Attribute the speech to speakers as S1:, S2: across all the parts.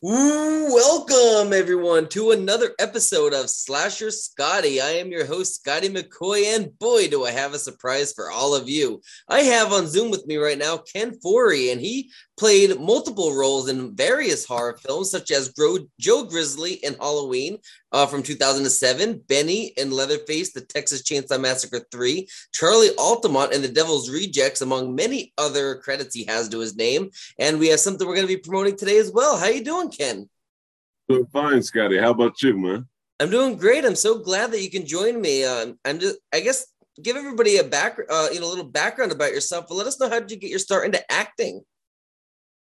S1: Welcome everyone to another episode of Slasher Scotty. I am your host, Scotty McCoy, and boy, do I have a surprise for all of you. I have on Zoom with me right now Ken Foree, and he played multiple roles in various horror films, such as Joe Grizzly in Halloween uh, from 2007, Benny in Leatherface, The Texas Chainsaw Massacre 3, Charlie Altamont in The Devil's Rejects, among many other credits he has to his name. And we have something we're going to be promoting today as well. How you doing, Ken?
S2: Doing fine, Scotty. How about you, man?
S1: I'm doing great. I'm so glad that you can join me. Uh, I'm just, I guess, give everybody a back, uh, you know, a little background about yourself, but let us know how did you get your start into acting.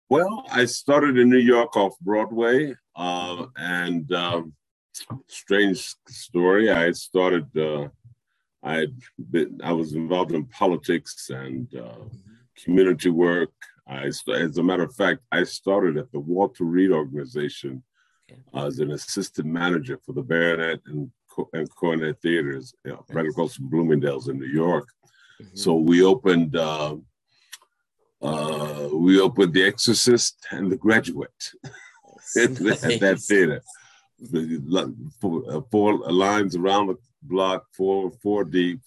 S2: Well, I started in New York off Broadway, uh, and um, strange story. I started. Uh, I been, I was involved in politics and uh, community work. I, as a matter of fact, I started at the Walter Reade Organization as an assistant manager for the Baronet and, and Coronet Theaters, you know, right across from Bloomingdale's in New York. Mm-hmm. So we opened. Uh, we opened The Exorcist and The Graduate at, nice. that theater. The, four, uh, four, lines around the block, four four deep.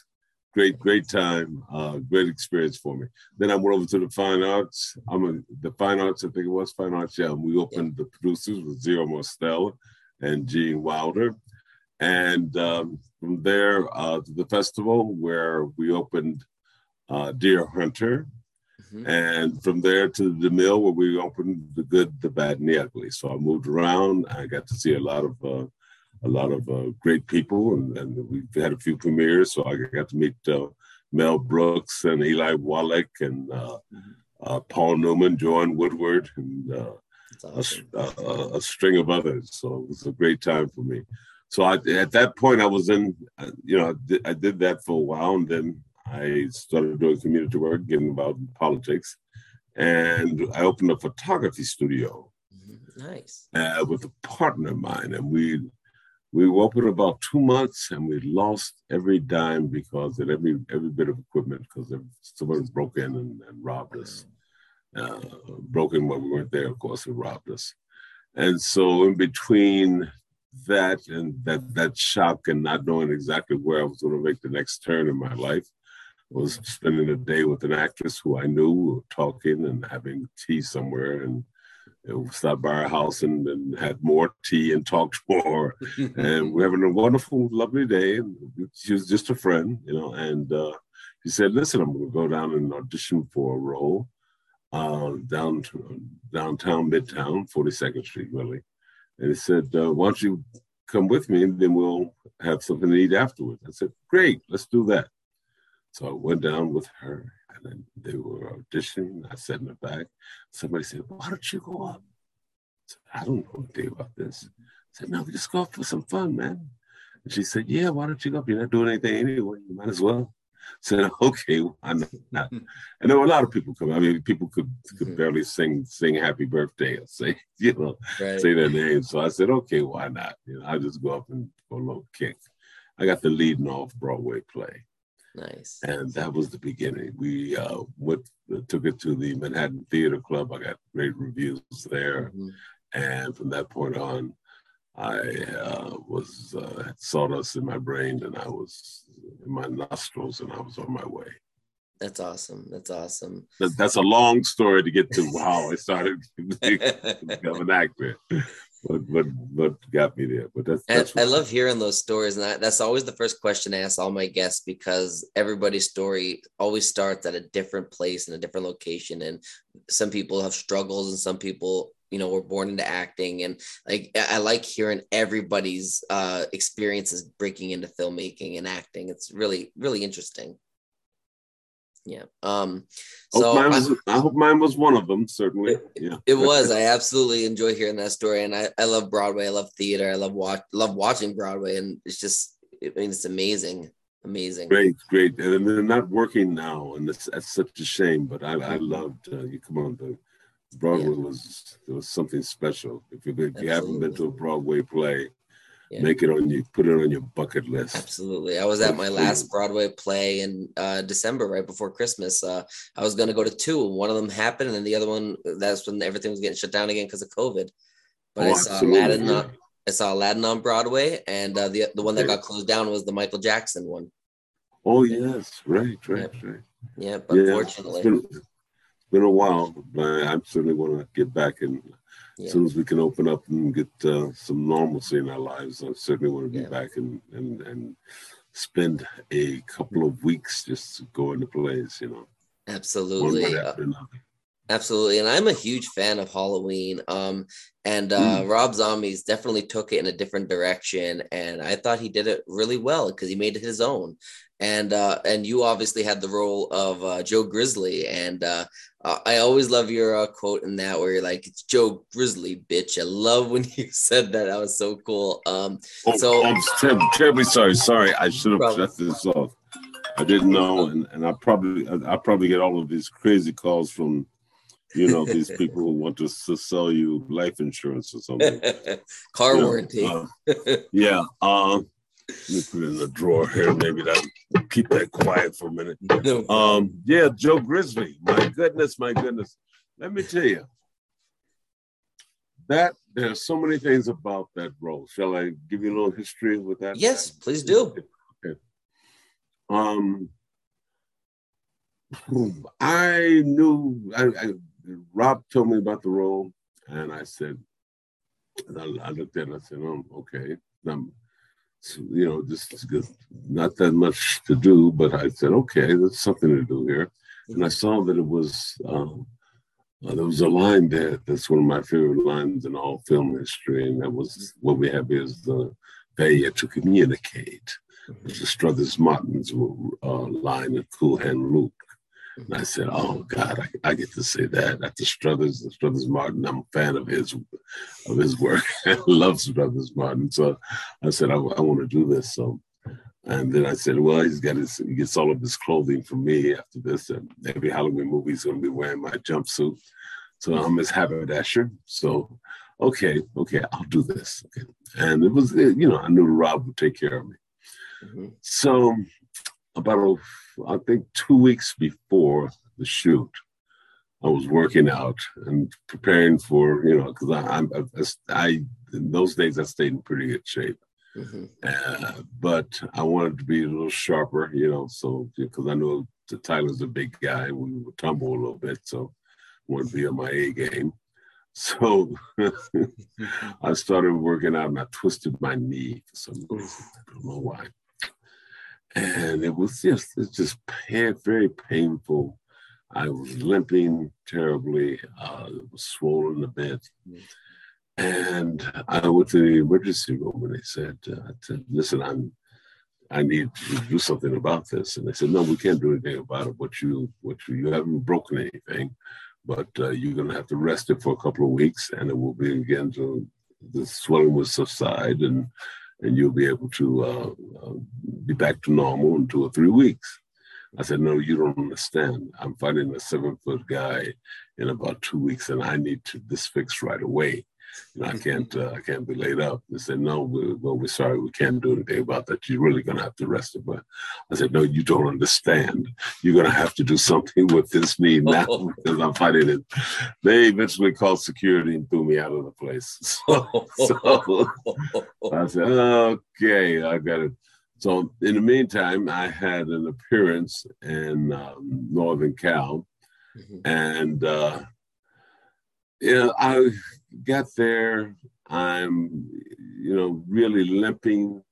S2: Great, great time. Uh, great experience for me. Then I went over to the fine arts. I'm a, the fine arts. I think it was fine arts. Yeah, we opened yeah. the producers with Zero Mostel and Gene Wilder, and um, from there uh, to the festival where we opened uh, Deer Hunter Mm-hmm. And from there to the mill where we opened the good, the bad, and the ugly. So I moved around. I got to see a lot of uh, a lot of uh, great people, and, and, we've had a few premieres. So I got to meet uh, Mel Brooks and Eli Wallach and uh, mm-hmm. Uh, Paul Newman, Joanne Woodward, and uh, awesome. a, a, a, string of others. So it was a great time for me. So I, at that point, I was in, you know, I did, I did that for a while, and then I started doing community work, getting involved in politics, and I opened a photography studio.
S1: Nice.
S2: Uh, with a partner of mine, and we we opened about two months, and we lost every dime because of every every bit of equipment because someone broke in and, and robbed us. Uh, broke in when we weren't there, of course, and robbed us. And so, in between that and that that shock and not knowing exactly where I was going to make the next turn in my life, was spending a day with an actress who I knew, talking and having tea somewhere, and stopped by our house and, and had more tea and talked more, and we're having a wonderful, lovely day. She was just a friend, you know, and uh, she said, "Listen, I'm going to go down and audition for a role uh, down to, downtown Midtown, 42nd Street, really." And he said, uh, "Why don't you come with me, and then we'll have something to eat afterwards?" I said, "Great, let's do that." So I went down with her and then they were auditioning. I sat in the back. Somebody said, Why don't you go up? I, said, I don't know anything about this. I said, No, we just go up for some fun, man. And she said, Yeah, why don't you go up? You're not doing anything anyway. You might as well. I said, okay, why not? and there were a lot of people coming. I mean, people could could mm-hmm. barely sing sing happy birthday or say, you know, right. say their name. So I said, okay, why not? You know, I'll just go up and go a little kick. I got the leading off Broadway play.
S1: Nice.
S2: And that was the beginning. We uh, went, took it to the Manhattan Theater Club. I got great reviews there. Mm-hmm. And from that point on, I uh, was uh, had sawdust in my brain and I was in my nostrils and I was on my way.
S1: That's awesome. That's awesome.
S2: That's a long story to get to how I started become an actor what what what got me there. But that's, that's
S1: I, I love hearing those stories, and I, that's always the first question I ask all my guests because everybody's story always starts at a different place in a different location, and some people have struggles, and some people you know were born into acting and like i like hearing everybody's uh experiences breaking into filmmaking and acting it's really really interesting yeah. Um,
S2: so hope was, I, I, hope mine was one of them. Certainly.
S1: It, yeah. It was. I absolutely enjoy hearing that story, and I, I love Broadway. I love theater. I love watch love watching Broadway, and it's just I mean it's amazing, amazing.
S2: Great, great, and they're not working now, and it's, that's such a shame. But I, I loved uh, you. Come on, the Broadway yeah. was it was something special. If you, if you haven't been to a Broadway play, yeah. make it on you put it on your bucket list
S1: absolutely i was at my last broadway play in uh, december right before christmas uh, i was going to go to two one of them happened and then the other one that's when everything was getting shut down again because of covid But oh, I saw Aladdin. On, I saw Aladdin on Broadway, and uh, the the one that got closed down was the Michael Jackson one.
S2: Oh yes, right, right,
S1: yeah. right. Yeah, but yeah, unfortunately,
S2: it's been, it's been, a while. But I'm certainly want to get back, and yeah. as soon as we can open up and get uh, some normalcy in our lives, I certainly want to be yeah. back and and and spend a couple of weeks just going to plays. You know,
S1: absolutely. Absolutely. And I'm a huge fan of Halloween. Um, and uh, mm. Rob Zombies definitely took it in a different direction. And I thought he did it really well because he made it his own. And uh, and you obviously had the role of uh, Joe Grizzly. And uh, uh, I always love your uh, quote in that where you're like, it's Joe Grizzly, bitch. I love when you said that. That was so cool. Um,
S2: oh, so I'm terribly, terribly sorry. Sorry. I should have shut this off. I didn't know. And, and I probably I probably get all of these crazy calls from you know these people who want to, to sell you life insurance or something.
S1: Car you warranty.
S2: uh, yeah um let me put it in the drawer here maybe that keep that quiet for a minute. Um yeah joe grizzly my goodness my goodness. Let me tell you that there's so many things about that role. Shall i give you a little history with that?
S1: Yes please do.
S2: Okay. Um I knew I, I, Rob told me about the role, and I said, and I, I looked at it and I said, oh, okay. Um, so, you know, this is good. Not that much to do, but I said, okay, there's something to do here. And I saw that it was, um, uh, there was a line there that's one of my favorite lines in all film history, and that was what we have is the failure to communicate. It's the Struthers Martin's uh, line in Cool Hand Luke. And I said, "Oh God, I, I, get to say that at the Struthers, the Struthers Martin. I'm a fan of his of his work. I love Struthers Martin. So I said, I, I want to do this. So, and then I said, well, he's got his, he gets all of his clothing from me after this. And every Halloween movie, he's going to be wearing my jumpsuit. So I'm his haberdasher. So, okay, okay, I'll do this. Okay. And it was, you know, I knew Rob would take care of me. Mm-hmm. So about I think two weeks before the shoot, I was working out and preparing for you know because I, I'm I, in those days I stayed in pretty good shape, mm-hmm. uh, but I wanted to be a little sharper, you know, so because I know the Tyler's a big guy, we would tumble a little bit, so I wanted to be on my A game. So I started working out and I twisted my knee for some reason. I don't know why and it was just it's just very painful. I was limping terribly. Uh, it was swollen a bit. And I went to the emergency room and they said, uh, said, listen, I'm, I need to do something about this. And they said, no, we can't do anything about it. What you, what you, you haven't broken anything, but uh, you're going to have to rest it for a couple of weeks and it will be again to, the swelling will subside and and you'll be able to uh, uh, be back to normal in two or three weeks. I said, no, you don't understand. I'm fighting a seven foot guy in about two weeks, and I need to this fixed right away. I can't uh, I can't be laid up. They said, no, we, well, we're sorry, we can't do anything about that. You're really gonna have to rest it. But I said, no, you don't understand. You're gonna have to do something with this knee now because I'm fighting it. They eventually called security and threw me out of the place. So, so I said, okay, I got it. So in the meantime, I had an appearance in um, Northern Cal, mm-hmm. and uh, yeah, I got there. I'm, you know, really limping.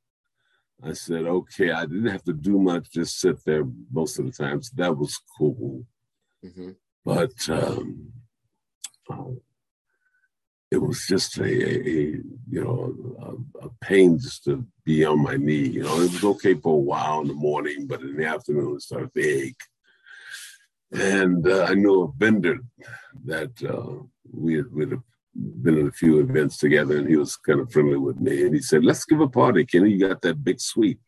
S2: I said, okay, I didn't have to do much, just sit there most of the time. So that was cool. Mm-hmm. But um, uh, it was just a, a, a you know, a, a, pain just to be on my knee. You know, it was okay for a while in the morning, but in the afternoon it started to ache. And uh, I knew a vendor that uh, we had, we had been at a few events together, and he was kind of friendly with me. And he said, "Let's give a party, Kenny. You got that big suite."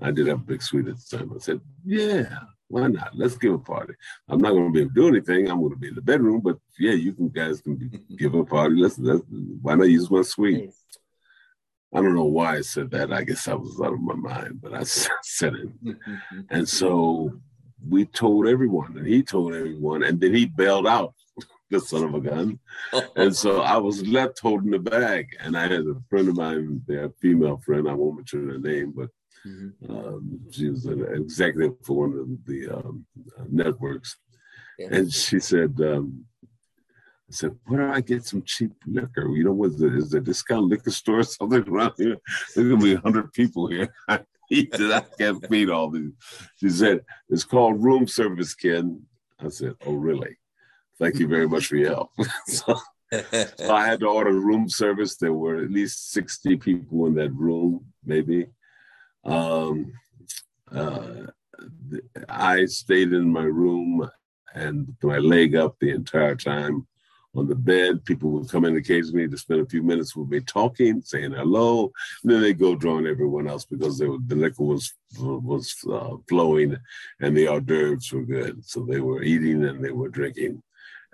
S2: I did have a big suite at the time. I said, "Yeah, why not? Let's give a party. I'm not going to be able to do anything. I'm going to be in the bedroom, but yeah, you can guys can be, give a party. Let's, let's why not use my suite?" I don't know why I said that. I guess I was out of my mind, but I said it. and so we told everyone, and he told everyone, and then he bailed out. the son of a gun. and so I was left holding the bag. And I had a friend of mine, a female friend, I won't mention her name, but mm-hmm. um, she was an executive for one of the um, networks. Yeah. And she said, um, I said, where do I get some cheap liquor? You know, was it is a discount liquor store or something around here? There's gonna be hundred people here. he said, I can't feed all these. She said, it's called room service, Ken. I said, Oh, really? Thank you very much for your help. so, so, I had to order room service. There were at least 60 people in that room, maybe. Um, uh, I stayed in my room and my leg up the entire time on the bed. People would come in occasionally to spend a few minutes with me talking, saying hello, and then they go drawing everyone else because were, the liquor was was uh, flowing and the hors d'oeuvres were good. So they were eating and they were drinking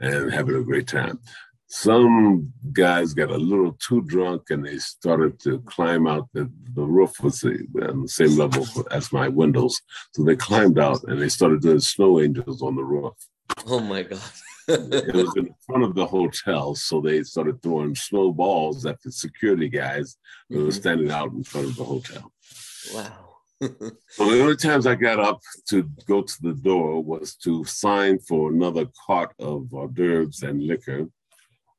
S2: and having a great time. Some guys got a little too drunk and they started to climb out. The, the roof was on the same level as my windows. So they climbed out and they started doing snow angels on the roof.
S1: Oh my God
S2: it was in front of the hotel, so they started throwing snowballs at the security guys who mm-hmm. were standing out in front of the hotel.
S1: Wow.
S2: so the only times I got up to go to the door was to sign for another cart of hors d'oeuvres and liquor,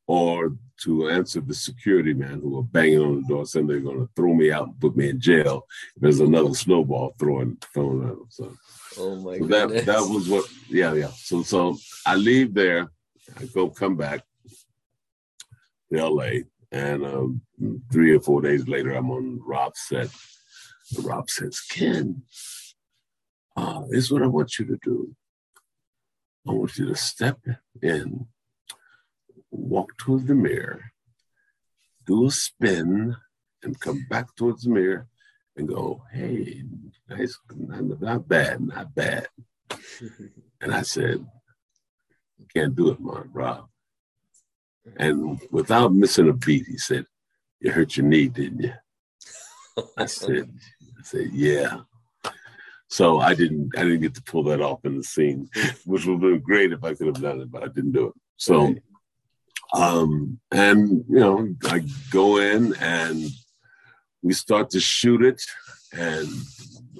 S2: or to answer the security man who were banging on the door saying they're going to throw me out and put me in jail. There's another snowball throwing thrown at them. So
S1: Oh my
S2: so that that was what yeah yeah. So so I leave there, I go come back to LA, and um, three or four days later I'm on Rob's set. Rob says, Ken, uh, this is what I want you to do. I want you to step in, walk towards the mirror, do a spin, and come back towards the mirror and go, hey, nice, not, bad, not bad. and I said, can't do it, man, Rob. And without missing a beat, he said, you hurt your knee, didn't you? I said, I said, yeah. So I didn't, I didn't get to pull that off in the scene, which would have been great if I could have done it, but I didn't do it. So, um, and you know, I go in and we start to shoot it, and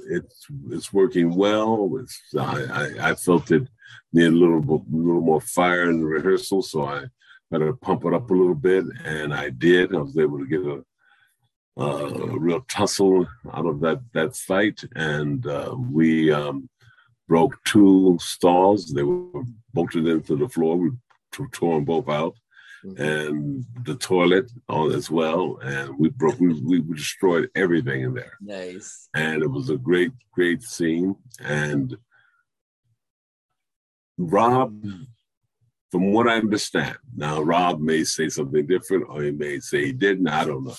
S2: it's it's working well. It's, I, I, I felt it need a little a little more fire in the rehearsal, so I had to pump it up a little bit, and I did. I was able to get a, a real tussle out of that that fight, and uh, we um, broke two stalls. They were bolted into the floor. We tore them both out. And the toilet on as well. And we broke, we, we destroyed everything in there.
S1: Nice.
S2: And it was a great, great scene. And Rob, from what I understand, now Rob may say something different, or he may say he didn't. I don't know.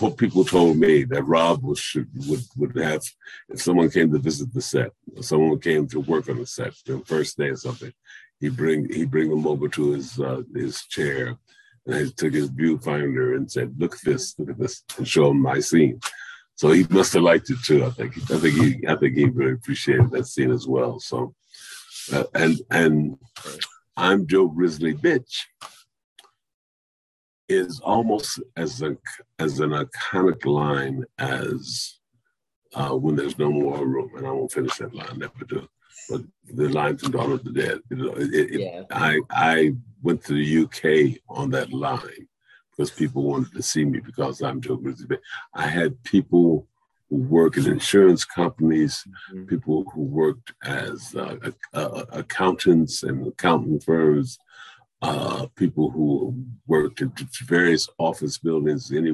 S2: But people told me that Rob was, should, would would have if someone came to visit the set, or someone came to work on the set the first day or something, he bring he bring them over to his uh, his chair, and I took his viewfinder and said, "Look at this, look at this," and show him my scene. So he must have liked it too. I think. I think he. I think he really appreciated that scene as well. So, uh, and and I'm Joe Grizzly Bitch is almost as a as an iconic line as uh, when there's no more room, and I won't finish that line. Never do but the line from Dawn of the Dead. It, it, yeah. I I went to the UK on that line because people wanted to see me because I'm Joe Grizzly. I had people who work in insurance companies, mm-hmm. people who worked as uh, uh, accountants and accounting firms, uh, people who worked in various office buildings any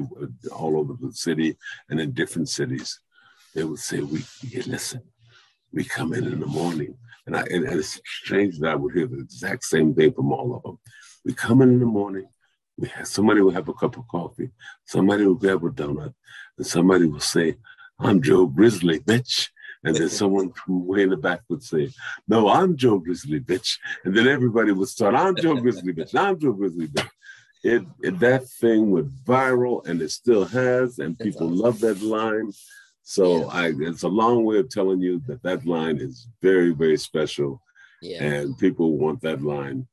S2: all over the city and in different cities. They would say, "We listen." We come in in the morning. And, I, and, and it's strange that I would hear the exact same thing from all of them. We come in in the morning, we have, somebody will have a cup of coffee, somebody will grab a donut, and somebody will say, I'm Joe Grizzly, bitch. And then someone from way in the back would say, No, I'm Joe Grizzly, bitch. And then everybody would start, I'm Joe Grizzly, bitch. I'm Joe Grizzly, bitch. It, it, that thing went viral and it still has, and people awesome. love that line. So yeah. I, it's a long way of telling you that that line is very, very special, yeah. and people want that line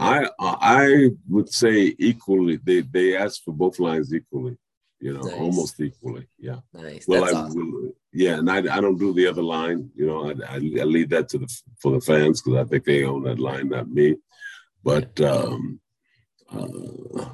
S2: I I would say equally. They they ask for both lines equally. You know, nice. almost equally. Yeah.
S1: Nice.
S2: Well,
S1: That's
S2: I
S1: awesome.
S2: yeah, and I, I don't do the other line. You know, I, I, I leave that to the for the fans because I think they own that line, not me. But um, uh,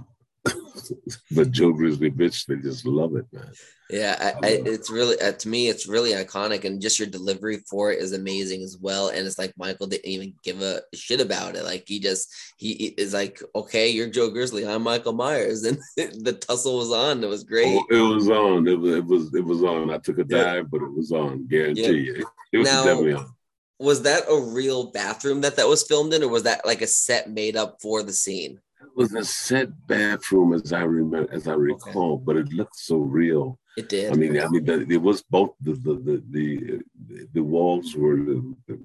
S2: but Joe Grizzly bitch, they just love it, man.
S1: Yeah, I, I, it's really uh, to me, it's really iconic, and just your delivery for it is amazing as well. And it's like Michael didn't even give a shit about it. Like he just he is like, okay, you're Joe Grizzly, I'm Michael Myers, and the tussle was on. It was great. Oh,
S2: it was on. It was it was it was on. I took a dive, yep. but it was on. Guarantee yep. you, it was now, definitely on.
S1: Was that a real bathroom that that was filmed in, or was that like a set made up for the scene?
S2: Was a set bathroom as I remember, as I recall, okay. but it looked so real.
S1: It did.
S2: I mean, I mean, it was both the the the the, the walls were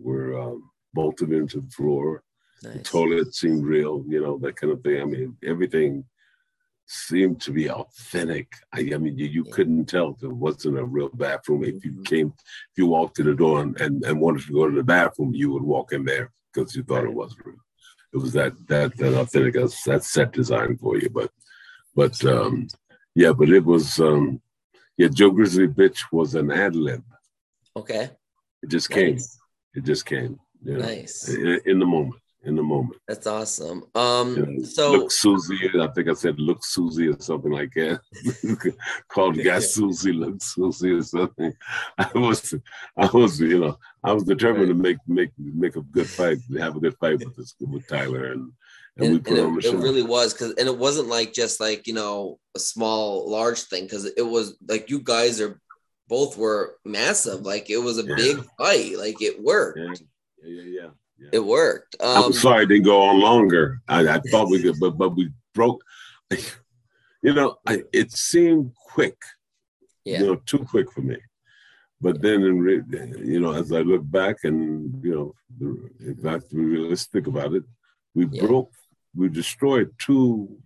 S2: were um, bolted into the floor. Nice. The toilet seemed real, you know, that kind of thing. I mean, everything seemed to be authentic. I, I mean, you, you yeah. couldn't tell if it wasn't a real bathroom. If you mm-hmm. came, if you walked to the door and, and, and wanted to go to the bathroom, you would walk in there because you thought right. it was real it was that that that authentic that set design for you. But but um, yeah, but it was um, yeah. Joe Grizzly Bitch was an ad lib.
S1: Okay.
S2: It just nice. came. It just came. You know,
S1: nice.
S2: In, in the moment in the moment.
S1: That's awesome. Um,
S2: you know,
S1: so
S2: look Susie, I think I said look Susie or something like that. Called guy Susie, look Susie or something. I was, I was, you know, I was determined right. to make make make a good fight, have a good fight with this with Tyler and.
S1: And, and we put and show. It really was because, and it wasn't like just like you know a small, large thing because it was like you guys are both were massive. Like it was a yeah. big fight. Like it worked.
S2: Yeah, yeah, yeah. yeah.
S1: Yeah. It worked. Um,
S2: I'm sorry it didn't go on longer. I, I thought we could, but but we broke. You know, I, it seemed quick.
S1: Yeah.
S2: You know, too quick for me. But then, in re, you know, as I look back and you know, if I have to be realistic about it, we yeah. broke, we destroyed two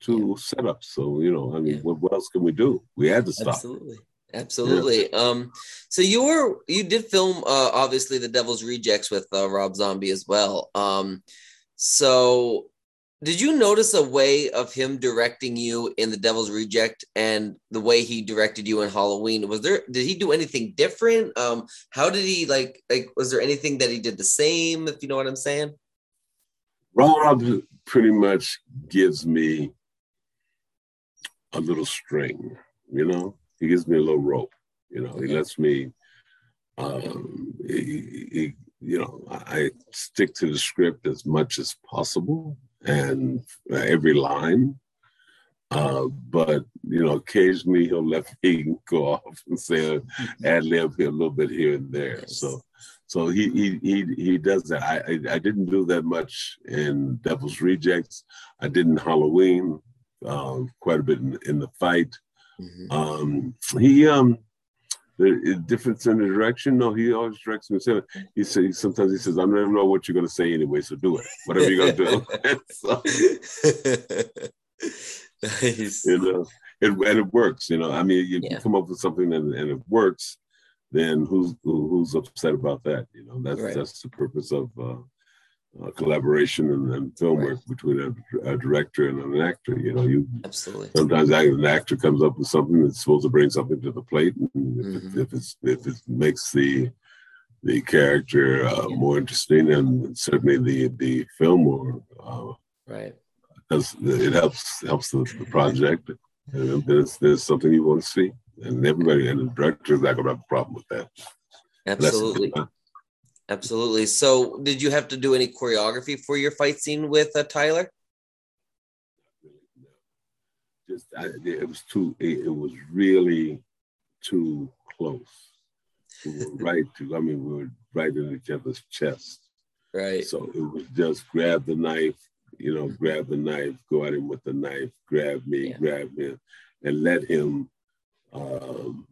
S2: two yeah. setups. So you know, I mean, what, what else can we do? We had to stop.
S1: Absolutely. Absolutely. Yeah. Um, so you were you did film uh, obviously the Devil's Rejects with uh, Rob Zombie as well. Um, so did you notice a way of him directing you in the Devil's Reject and the way he directed you in Halloween? Was there did he do anything different? Um, how did he like like was there anything that he did the same? If you know what I'm saying.
S2: Rob pretty much gives me a little string, you know he gives me a little rope. You know, he lets me. Um, he, he, you know, I stick to the script as much as possible and every line. Uh, but you know, occasionally he'll let me go off and say ad lib a little bit here and there. So, so he he he he does that. I, I, I didn't do that much in Devil's Rejects. I did in Halloween, uh, quite a bit in, in the fight. Mm-hmm. Um, he um, the difference in the direction. No, he always directs me. He says sometimes he says, "I don't know what you're going to say anyway, so do it. Whatever you're going to do." nice. You know, it, and it works. You know, I mean, you yeah. come up with something and, and it works. Then who's who, who's upset about that? You know, that's right. that's the purpose of uh, uh, collaboration and, and film right. work between a, a, director and an actor. You know, you
S1: absolutely
S2: sometimes an actor comes up with something that's supposed to bring something to the plate, and if, mm-hmm. it, if it's if it makes the the character uh, more interesting, and certainly the the film more
S1: uh, right
S2: because it helps helps the, the project. And there's there's something you want to see, and everybody and the director is not gonna have a problem with that.
S1: Absolutely. Absolutely. So, did you have to do any choreography for your fight scene with uh, Tyler?
S2: Just I, it was too. It, it, was really too close. We were right to. I mean, we were right in each other's chest.
S1: Right.
S2: So it was just grab the knife. You know, grab the knife. Go at him with the knife. Grab me. Yeah. Grab him, and let him. Um,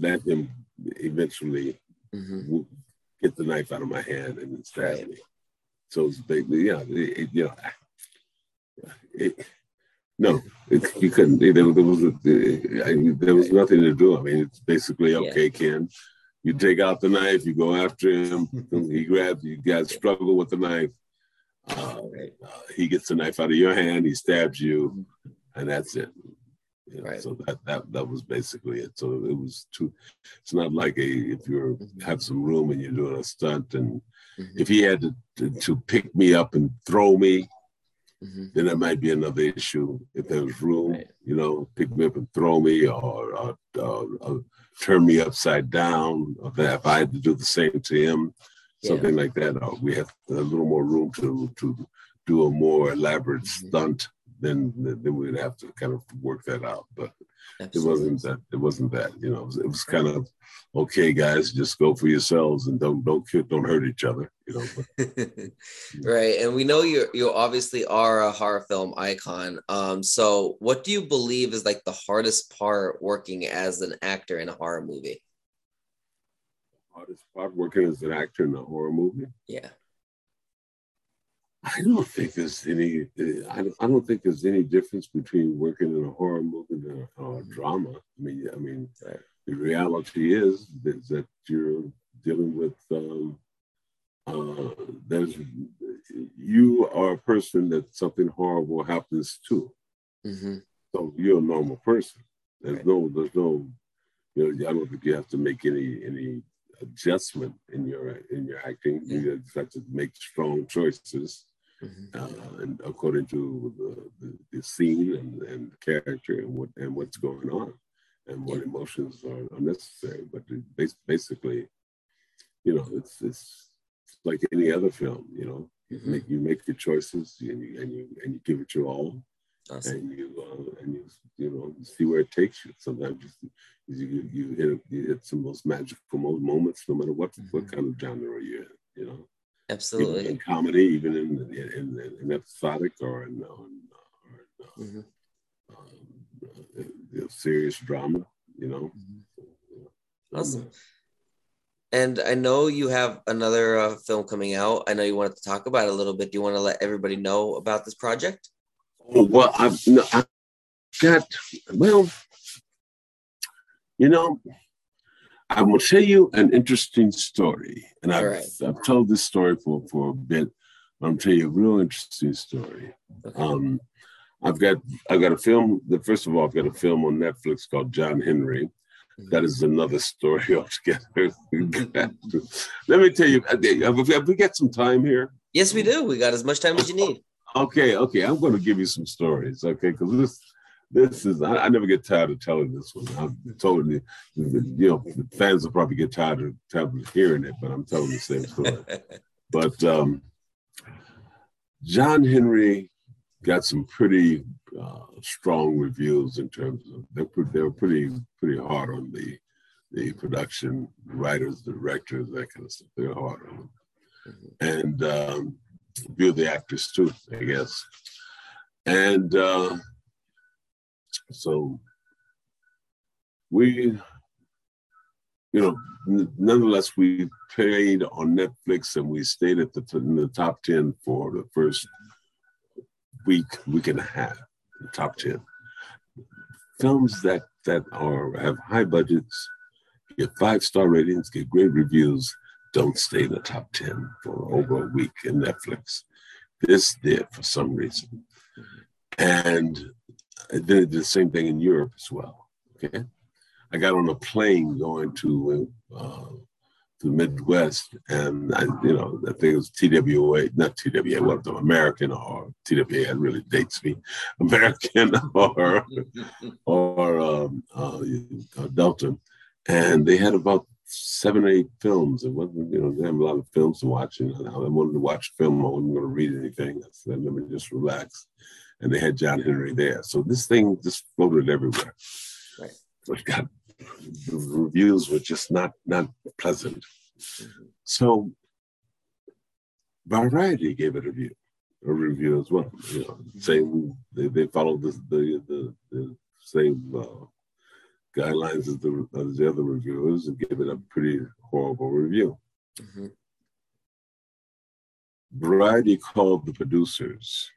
S2: let him eventually mm-hmm get the knife out of my hand and stab right. me. So it's basically, yeah, it, it, you know, it, no, it, you couldn't. There, there was a, there was nothing to do. I mean, it's basically okay, yeah. Ken. You take out the knife, you go after him. he grabs you. Guys struggle with the knife. Uh, uh, he gets the knife out of your hand, he stabs you, and that's it. You know, right. So that that that was basically it. So it was too. It's not like a if you mm-hmm. have some room and you're doing a stunt, and mm-hmm. if he had to, to, to pick me up and throw me, mm-hmm. then that might be another issue. If there was room, right. you know, pick me up and throw me, or, or, or, or turn me upside down. Or if I had to do the same to him, something yeah. like that, or we have a little more room to to do a more elaborate mm-hmm. stunt then then we'd have to kind of work that out. But Absolutely. it wasn't that. It wasn't that. You know, it was, it was, kind of okay, guys. Just go for yourselves and don't don't don't hurt each other. You know. But,
S1: right, and we know you you obviously are a horror film icon. Um, so what do you believe is like the hardest part working as an actor in a horror movie?
S2: Hardest part working as an actor in a horror movie.
S1: Yeah.
S2: I don't think there's any. I don't think there's any difference between working in a horror movie and a, a drama. I mean, I mean, right. the reality is, is that you're dealing with. Um, uh, there's you are a person that something horrible happens to. Mm-hmm. So you're a normal person. There's right. no. There's no. You know, I don't think you have to make any any adjustment in your in your acting. Yeah. You just have to make strong choices Mm-hmm. Uh, and according to the, the, the, scene and, and the character and what and what's going on and what emotions are, are, necessary. But basically, you know, it's it's like any other film. You know, you mm-hmm. make you make your choices and you and you and you give it your all, awesome. and you uh, and you you know see where it takes you. Sometimes you you, you hit you hit some most magical moments, no matter what mm-hmm. what kind of genre you're in. You know.
S1: Absolutely.
S2: In comedy, even in in, in, in episodic or in, or in, or in mm-hmm. um, uh, serious drama, you know.
S1: Mm-hmm. Awesome. And I know you have another uh, film coming out. I know you wanted to talk about it a little bit. Do you want to let everybody know about this project?
S2: Oh, well, I've, no, I've got, well, you know, I will tell you an interesting story. And I've, right. I've told this story for, for a bit. I'm tell you a real interesting story. Um, I've got I've got a film. The first of all, I've got a film on Netflix called John Henry. Mm-hmm. That is another story altogether. Let me tell you, have we got some time here?
S1: Yes, we do. We got as much time as you need.
S2: Okay, okay. I'm going to give you some stories, okay? Because this this is I, I, never get tired of telling this one. I'm told you, you know, fans will probably get tired of, tired of hearing it, but I'm telling the same story. but um, John Henry got some pretty uh, strong reviews in terms of they they were pretty pretty hard on the the production writers, directors, that kind of stuff. They're hard on them, mm-hmm. and um, view the actors too, I guess. And uh, so we, you know, nonetheless, we played on Netflix and we stayed at the in the top ten for the first week, week and a half, top ten. Films that that are have high budgets, get five star ratings, get great reviews, don't stay in the top ten for over a week in Netflix. This did for some reason, and I did the same thing in Europe as well. Okay, I got on a plane going to uh, the Midwest, and I, you know, I think it was TWA, not TWA, what the American or TWA. Really dates me, American or or um, uh, Delta, and they had about seven or eight films. It wasn't, you know, they have a lot of films to watch. And I wanted to watch film. I wasn't going to read anything. I said, let me just relax and they had John Henry there. So this thing just floated everywhere. Right. But God, the reviews were just not not pleasant. Mm-hmm. So Variety gave it a review, a review as well. You know, same they, they followed the the, the, the same uh, guidelines as the as the other reviewers and gave it a pretty horrible review. Mm-hmm. Variety called the producers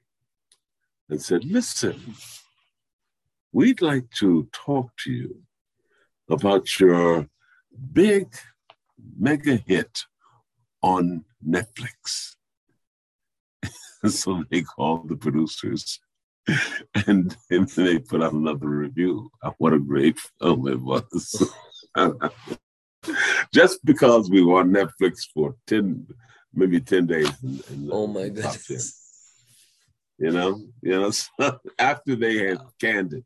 S2: and said, Listen, we'd like to talk to you about your big mega hit on Netflix. so they called the producers and, they put out another review. What a great film it was. Just because we were on Netflix for 10, maybe 10 days. In, in
S1: oh my goodness.
S2: You know, you know, so after they had canned it.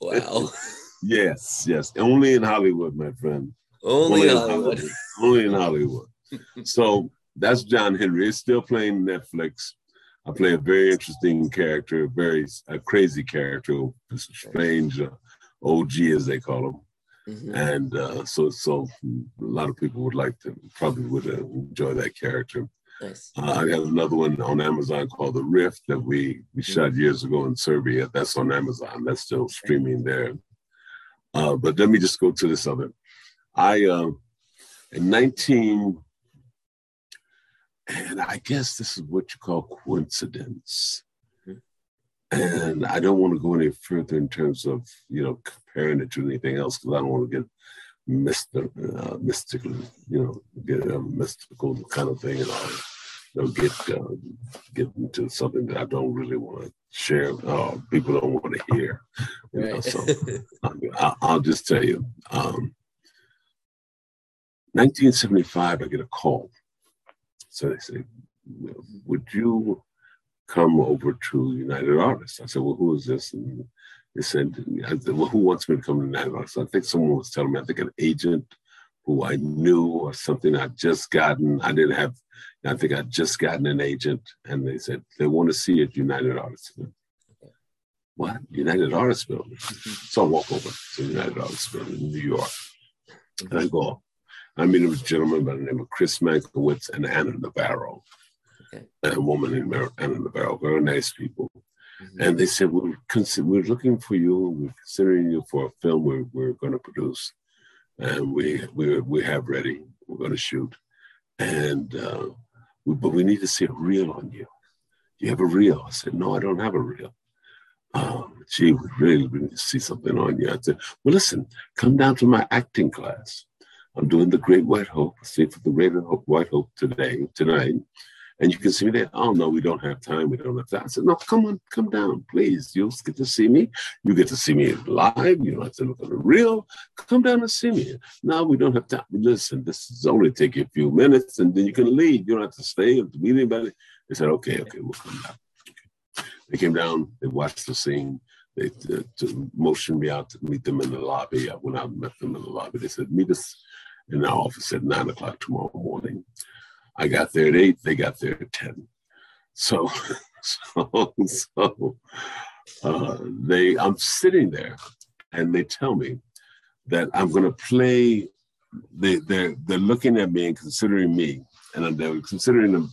S1: Wow.
S2: yes, yes. Only in Hollywood, my friend.
S1: Only, Only in Hollywood.
S2: Hollywood. Only in Hollywood. so that's John Henry. It's still playing Netflix. I play a very interesting character, very a crazy character, strange uh, OG as they call him. Mm-hmm. And uh, so, so a lot of people would like to probably would uh, enjoy that character. Nice. Uh, I have another one on Amazon called The Rift that we we mm-hmm. shot years ago in Serbia. That's on Amazon. That's still streaming there. Uh, but let me just go to this other. I uh, in 19 and I guess this is what you call coincidence. And I don't want to go any further in terms of, you know, comparing it to anything else because I don't want to get mystical, uh, mystical, you know, get a mystical kind of thing and all. You know, get uh, get into something that I don't really want to share. Uh, people don't want to hear. You know, so I, will just tell you. Um, 1975, I get a call so they say, would you come over to United Artists? I said, well, who is this? And they said, I said, well, who wants me to come to United Artists? I think someone was telling me, I think an agent who I knew or something I'd just gotten. I didn't have, I think I'd just gotten an agent. And they said, they want to see at United Artists. What? United Artists Building. So I walk over to United Artists Building in New York. And I go, I mean, it was a gentleman by the name of Chris Mankiewicz and Anna Navarro, okay. a woman named Anna Navarro, very nice people. Mm-hmm. And they said, we're, consider- we're looking for you. We're considering you for a film we're, we're going to produce. And we, we, we have ready. We're going to shoot. And, uh, we, but we need to see a reel on you. You have a reel? I said, no, I don't have a reel. Um, gee, we really, really need to see something on you. I said, well, listen, come down to my acting class. I'm doing the Great White Hope, see for the Great White Hope today, tonight. And you can see me there. Oh no, we don't have time. We don't have time. I said, no, come on, come down, please. You'll get to see me. You get to see me live. You don't have to look at the real. Come down and see me. Now we don't have time. Listen, this is only take you a few minutes, and then you can leave. You don't have to stay and meet anybody. They said, okay, okay, we'll come down. They came down. They watched the scene. They uh, motioned me out to meet them in the lobby. I went out and met them in the lobby. They said, meet us in our office at nine o'clock tomorrow morning. I got there at eight, they got there at 10. So, so, so uh, they, I'm sitting there and they tell me that I'm going to play, they, they're, they're looking at me and considering me, and they were considering an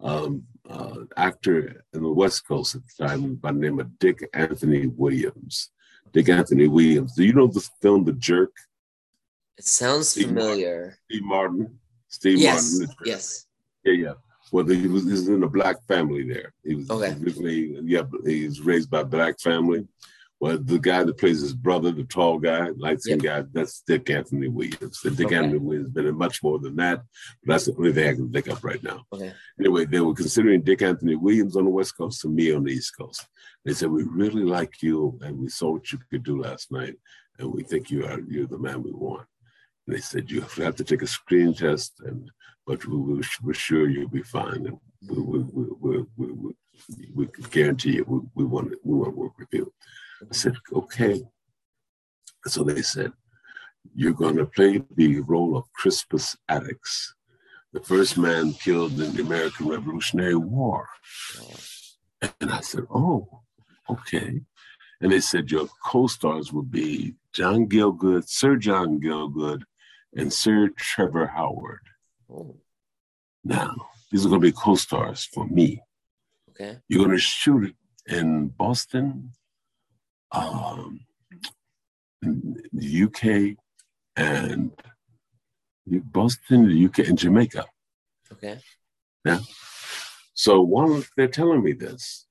S2: um, uh, actor in the West Coast at the time by the name of Dick Anthony Williams. Dick Anthony Williams. Do you know the film The Jerk?
S1: It sounds Steve familiar.
S2: Martin. Steve Martin. Steve
S1: yes.
S2: Martin.
S1: Yes.
S2: Yeah, yeah. Well, he was, he was in a black family there. He was okay. originally, yeah, he was raised by a black family. Well, the guy that plays his brother, the tall guy, light skinned yep. guy, that's Dick Anthony Williams. And Dick okay. Anthony Williams has been in much more than that, but that's the only thing I can think of right now. Okay. Anyway, they were considering Dick Anthony Williams on the West Coast and me on the East Coast. They said, We really like you, and we saw what you could do last night, and we think you are you're the man we want. They said you have to take a screen test, and but we, we, we're sure you'll be fine. And we, we, we, we, we, we guarantee you we, we, want we want to work with you. I said, okay. So they said, you're going to play the role of Crispus Attucks, the first man killed in the American Revolutionary War. And I said, oh, okay. And they said your co-stars would be John Gielgud, Sir John Gielgud, and Sir Trevor Howard. Oh. Now, these are going to be co stars for me.
S1: Okay.
S2: You're going to shoot it in Boston, um, in the UK, and Boston, the UK, and Jamaica.
S1: Okay.
S2: Yeah. So while they're telling me this,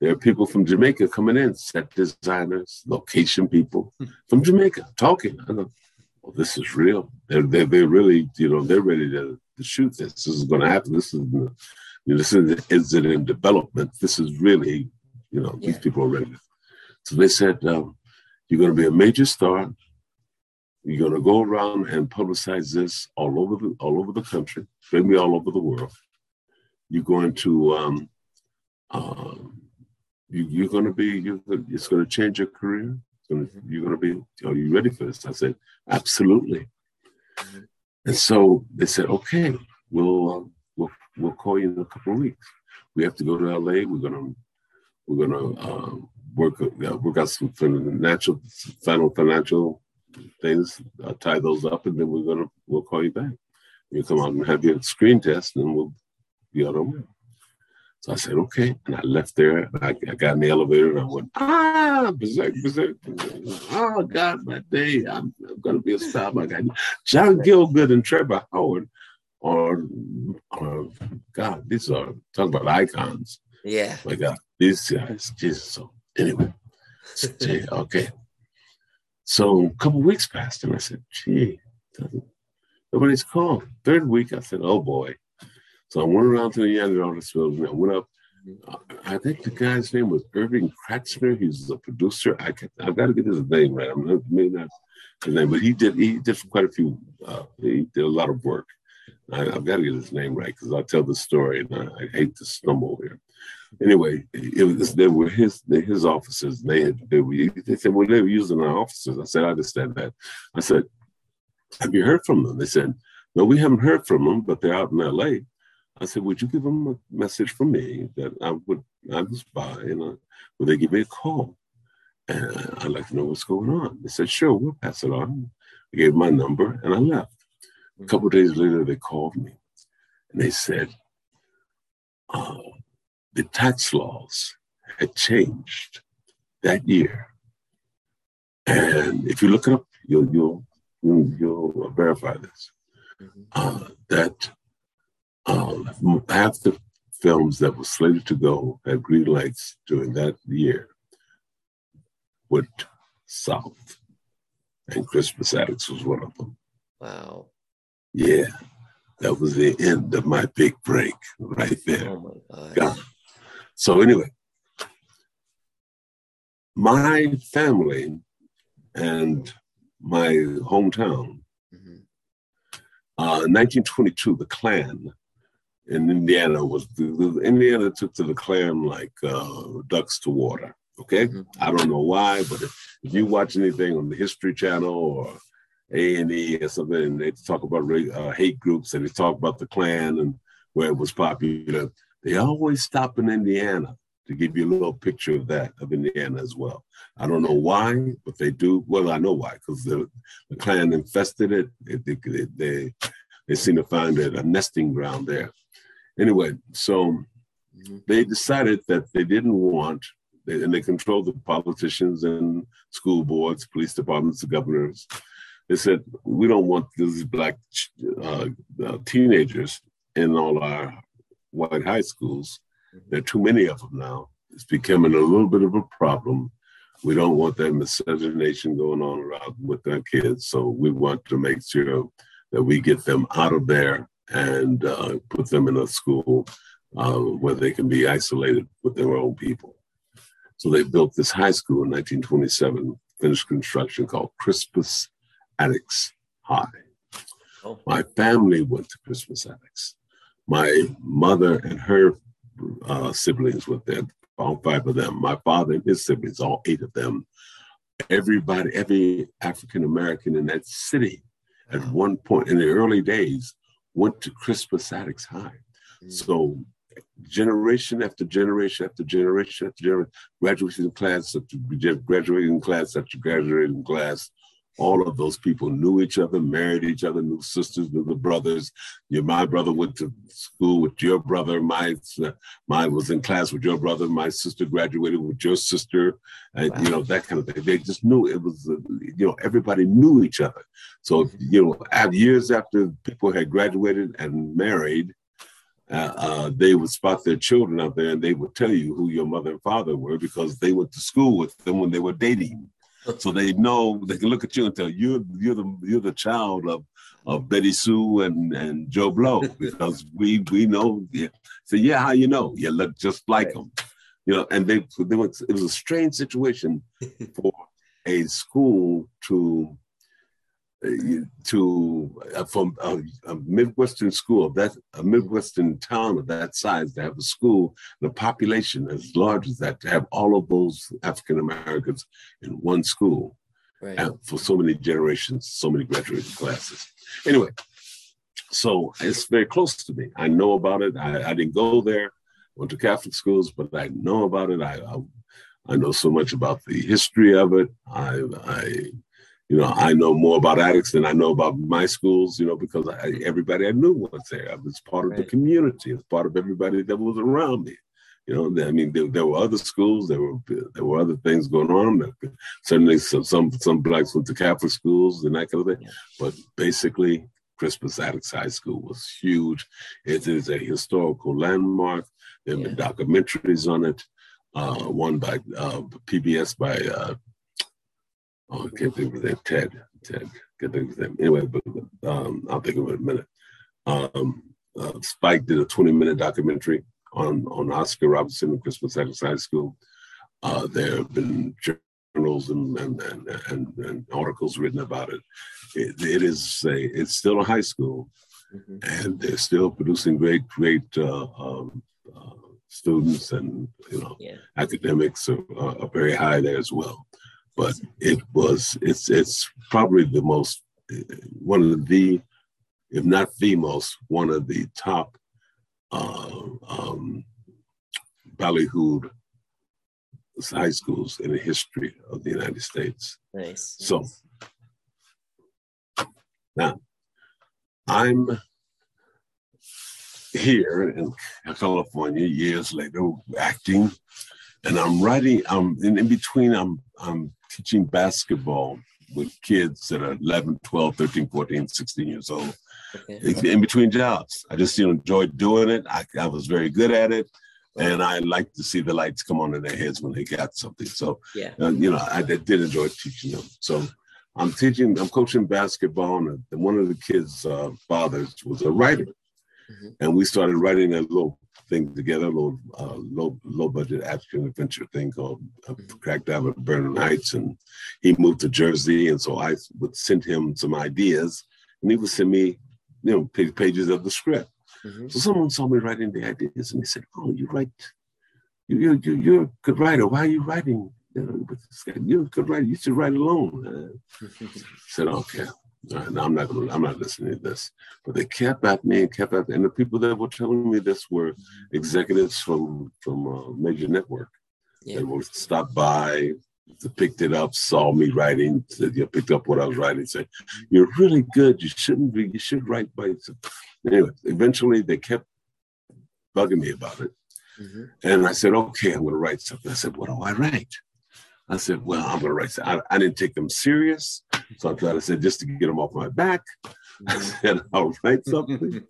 S2: there are people from Jamaica coming in, set designers, location people hmm. from Jamaica talking. I go, well, this is real. They're, they're, they're really, you know, they're ready to, to shoot this. This is going to happen. This is, You know, this is, is it in development? This is really, you know,
S1: Yeah.
S2: these people are ready. So they said, um, you're going to be a major star. You're going to go around and publicize this all over the all over the country, maybe all over the world. You're going to, um, um, you, you're going to be, you're, it's going to change your career. Gonna, you're going to be, are you ready for this? I said, absolutely. And so they said, okay, we'll, uh, we'll, we'll call you in a couple of weeks. We have to go to LA. We're going to, we're going to uh, work, uh, work out some financial, final financial things, uh, tie those up, and then we're going to, we'll call you back. You come out and have your screen test, and we'll be on our way. So I said, okay. And I left there. I, I got in the elevator and I went, ah, berserk, berserk. Oh, God, my day. I'm, I'm going to be a star. I got John Gielgud and Trevor Howard are, are, God, these are, talk about icons.
S1: Yeah.
S2: My God, these guys, Jesus. So anyway, so, gee, okay. So a couple weeks passed and I said, gee, nobody's called. Third week, I said, oh boy. So I went around to the Artists Building. I went up. I think the guy's name was Irving Kratzner. He's a producer. I can, I've got to get his name right. I'm not, maybe not his name, but he did he did quite a few. Uh, he did a lot of work. I, I've got to get his name right because I'll tell the story, and I, I hate to stumble here. Anyway, it was they were his his offices. They had they, were, they said, well, they were using our offices. I said, I understand that. I said, have you heard from them? They said, no, we haven't heard from them, but they're out in L.A. I said, would you give them a message from me that I would I was by and uh, would they give me a call? And I'd like to know what's going on. They said, sure, we'll pass it on. I gave my number and I left. A couple of days later, they called me and they said, uh, the tax laws had changed that year. And if you look it up, you'll, you'll, you'll, you'll verify this.
S1: Mhm.
S2: Uh, that um, half the films that were slated to go at green lights during that year went south. And Crispus Attucks was one of them.
S1: Wow.
S2: Yeah, that was the end of my big break right there.
S1: Oh my God.
S2: So anyway, my family and my hometown,
S1: Mhm.
S2: uh, 1922, the Klan in Indiana was the, Indiana took to the Klan like uh, ducks to water. Okay,
S1: Mhm.
S2: I don't know why, but if, if you watch anything on the History Channel or A and E or something, and they talk about uh, hate groups and they talk about the Klan and where it was popular, they always stop in Indiana to give you a little picture of that of Indiana as well. I don't know why, but they do. Well, I know why because the, the Klan infested it. They, they, they, they seem to find it a nesting ground there. Anyway, so
S1: Mhm.
S2: they decided that they didn't want, and they controlled the politicians and school boards, police departments, the governors. They said, we don't want these black uh, uh, teenagers in all our white high schools. There are too many of them now. It's becoming a little bit of a problem. We don't want that miscegenation going on around with our kids. So we want to make sure that we get them out of there and uh, put them in a school uh, where they can be isolated with their own people. So they built this high school in 1927, finished construction called Crispus Attucks High.
S1: Oh.
S2: My family went to Crispus Attucks. My mother and her uh, siblings went there, all five of them. My father and his siblings, all eight of them. Everybody, every African American in that city at one point in the early days went to Crispus Attucks High.
S1: Mhm.
S2: So generation after generation after generation after generation, graduating class after graduating class after graduating class, all of those people knew each other, married each other, knew sisters, knew the brothers. Your, my brother went to school with your brother. My mine was in class with your brother. My sister graduated with your sister, and you know that kind of thing. They just knew it was, uh, you know, everybody knew each other. So you know, years after people had graduated and married, uh, uh, they would spot their children out there and they would tell you who your mother and father were because they went to school with them when they were dating. so they know they can look at you and tell you you're the you're the child of of Betty Sue and and Joe Blow because we we know. Yeah. So yeah, how you know? You look just like right. them, you know. And they, they was, it was a strange situation for a school to to uh, from a, a, midwestern school of that a midwestern town of that size to have a school and a population as large as that to have all of those African Americans in one school right. for so many generations, so many graduating classes. Anyway, so it's very close to me. I know about it. I, I didn't go there, went to Catholic schools, but I know about it. I, I I know so much about the history of it. I, I you know, I know more about Attucks than I know about my schools, you know, because I, everybody I knew was there. I was part of right. the community. It's part of everybody that was around me. You know, I mean, there, there, were other schools. There were there were other things going on. Certainly, some some some blacks went to Catholic schools and that kind of thing. Yeah. But basically, Crispus Attucks High School was huge. It is a historical landmark. There have yeah. been documentaries on it. Uh, one by uh, PBS by uh, Oh, I can't think of that. Ted. Ted. Can't think of that. Anyway, but um, I'll think of it in a minute. Um, uh, Spike did a 20 minute documentary on, on Oscar Robertson and Crispus Attucks High School. Uh, there have been journals and, and, and, and, and articles written about it. it. it is a, it's still a high school, mm-hmm. and they're still producing great, great uh, um, uh, students, and you know, yeah. academics are, are, very high there as well but it was it's it's probably the most one of the if not the most one of the top uh, um, ballyhooed high schools in the history of the United States.
S1: Nice.
S2: So now I'm here in California years later acting and I'm writing I'm in, in between I'm I'm teaching basketball with kids that are 11, 12, 13, 14, 16 years old okay. in between jobs. I just you know, enjoyed doing it. I, I was very good at it. And I like to see the lights come on in their heads when they got something. So, yeah. Uh, you know, I, I, did enjoy teaching them. So I'm teaching, I'm coaching basketball. And one of the kids' uh, fathers was a writer. Mm-hmm. And we started writing a little thing together, a little uh, low low budget action adventure thing called uh, Cracked Out of Bernard Heights, and he moved to Jersey, and so I would send him some ideas, and he would send me, you know, pages of the script. Mm-hmm. So someone saw me writing the ideas, and they said, "Oh, you write, you you you're a good writer. Why are you writing?" You're a good writer. You should write alone. I said, okay. No, I'm not gonna, I'm not listening to this. But they kept at me and kept at me. And the people that were telling me this were executives from from uh, major network. Yeah. They would stop by, picked it up, saw me writing, said, you picked up what I was writing, said, You're really good. You shouldn't be, you should write by anyway, eventually they kept bugging me about it. Mm-hmm. And I said, okay, I'm gonna write something. I said, what do I write? I said, well, I'm gonna write. I, I didn't take them serious, so I tried to say just to get them off my back. I mm-hmm. said I'll write something,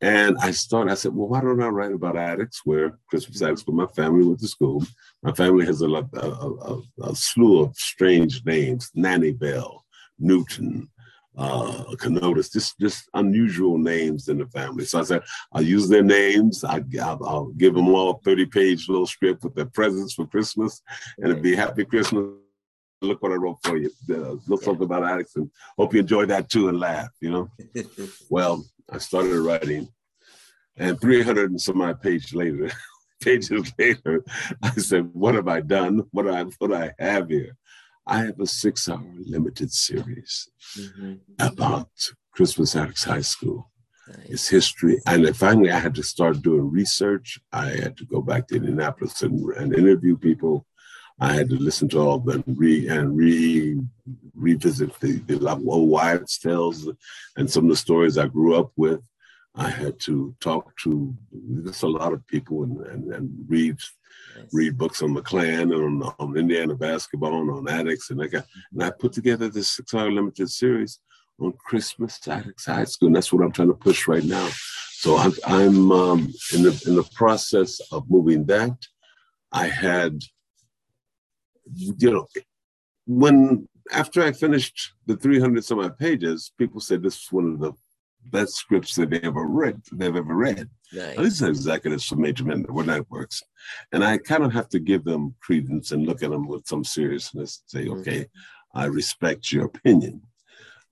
S2: and I started. I said, well, why don't I write about Attucks? Where Crispus Attucks, but my family went to school. My family has a, a, a, a slew of strange names: Nanny Bell, Newton, uh, Canotus, just just unusual names in the family. So I said, I'll use their names. I, will I'll give them all a 30 page little script with their presents for Christmas, and it'd be Happy Christmas. Look what I wrote for you. Uh, look something about Alex, and hope you enjoy that too and laugh. You know. well, I started writing, and 300 and some odd page later, pages later, I said, "What have I done? What I what I have here?" I have a six hour limited series mm-hmm. about Crispus Attucks High School. Nice. Its history. And finally, I had to start doing research. I had to go back to Indianapolis and, and interview people. I had to listen to all of them re, and re, revisit the, the old wives' tales and some of the stories I grew up with. I had to talk to just a lot of people and, and, and read read books on the Klan and on, on Indiana basketball and on Attucks. And I got and I put together this six hour limited series on Crispus Attucks High School. And that's what I'm trying to push right now. So I'm, I'm um, in the in the process of moving that. I had, you know, when after I finished the 300 some odd pages, people said this is one of the best scripts that they ever read. They've ever read. Nice. These are executives from major networks, and I kind of have to give them credence and look at them with some seriousness. And say, mm-hmm. okay, I respect your opinion.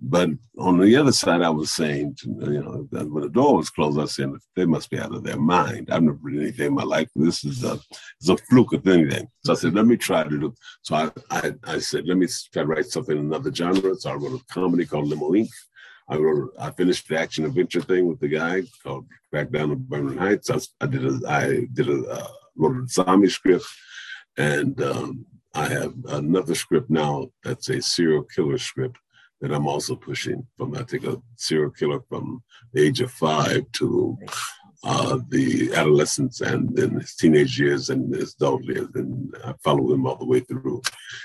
S2: But on the other side, I was saying, you know, when the door was closed, I said they must be out of their mind. I've never read anything in my life. This is a, it's a fluke of anything. So I said, let me try to do. So I, I, I said, let me try to write something in another genre. So I wrote a comedy called Limo Inc. I wrote, I finished the action adventure thing with the guy called Back Down to Burning Heights. I, I did a, I did a, uh, wrote a zombie script, and um, I have another script now that's a serial killer script that I'm also pushing from, I think, a serial killer from the age of five to uh, the adolescence and then his teenage years and his adult years. And I follow him all the way through.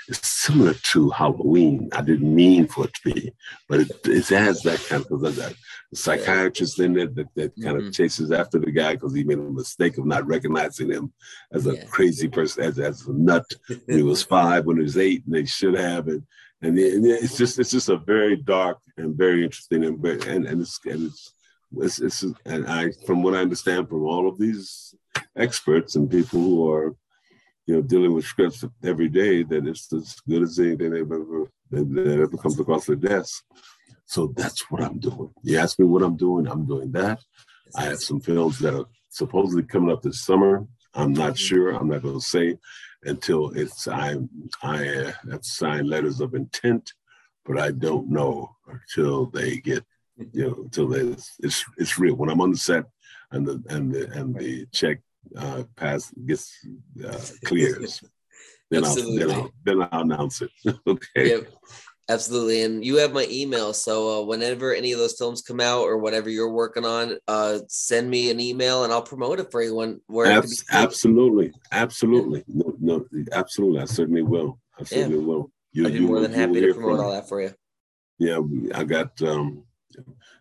S2: It's similar to Halloween. I didn't mean for it to be, but it, it has that kind of, that psychiatrist in there that, that kind mm-hmm. of chases after the guy because he made a mistake of not recognizing him as a yeah. crazy person, as, as a nut when he was five, when he was eight, and they should have. And and it's just it's just a very dark and very interesting and and and it's and it's, it's, it's and I from what I understand from all of these experts and people who are you know dealing with scripts every day that it's as good as anything they've ever that ever comes across their desk. So that's what I'm doing. You ask me what I'm doing, I'm doing that. I have some films that are supposedly coming up this summer. I'm not sure. I'm not going to say until it's I I have signed letters of intent, but I don't know until they get you know until they, it's it's real. When I'm on the set and the and the and the check uh, pass gets uh, clears, then I'll, then I'll then I'll announce it. okay.
S1: Yep. Absolutely. And you have my email. So uh, whenever any of those films come out or whatever you're working on, uh, send me an email and I'll promote it for you.
S2: where Abs- absolutely. Absolutely. No, no, absolutely. I certainly will. I certainly yeah. will.
S1: You, I'd be you, more than happy to promote all that for you.
S2: Yeah, I got um,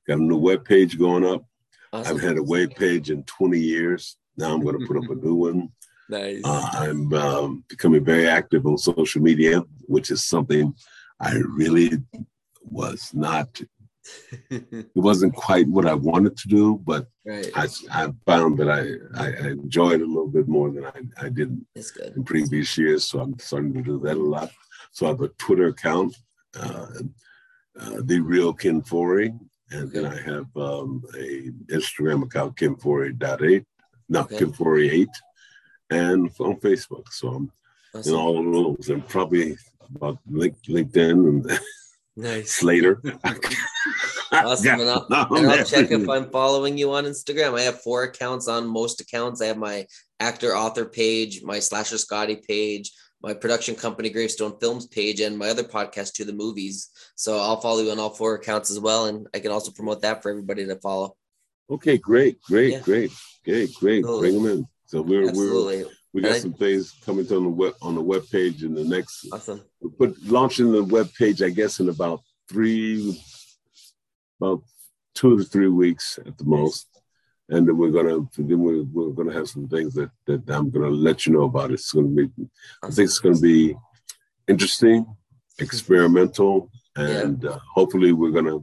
S2: got a new web page going up. Awesome. I've had a web page in 20 years. Now I'm going to put up a new one.
S1: Nice. Uh,
S2: I'm um, becoming very active on social media, which is something I really was not. it wasn't quite what I wanted to do, but right. I, I found that I, I, enjoyed it a little bit more than I, I did in previous years. So I'm starting to do that a lot. So I have a Twitter account, uh, uh, the real Ken Foree, and then I have um, a Instagram account, Ken Foree.8, not okay. Ken Foree 8, and on Facebook. So I'm awesome. in all of those, and probably about link, LinkedIn and
S1: nice.
S2: Slater.
S1: awesome. And, I'll, and I'll check if I'm following you on Instagram. I have four accounts on most accounts. I have my actor author page, my slasher Scotty page, my production company Gravestone Films page, and my other podcast to the movies. So I'll follow you on all four accounts as well, and I can also promote that for everybody to follow.
S2: Okay, great, great, yeah. great, great, great. Absolutely. Bring them in. So we're Absolutely. we're we got some things coming to on the web on the web page in the next.
S1: Awesome.
S2: We put launching the web page, I guess, in about three, about two to three weeks at the most, and then we're gonna then we're, we're gonna have some things that that I'm gonna let you know about. It's gonna be, I think it's gonna be interesting, experimental, and uh, hopefully we're gonna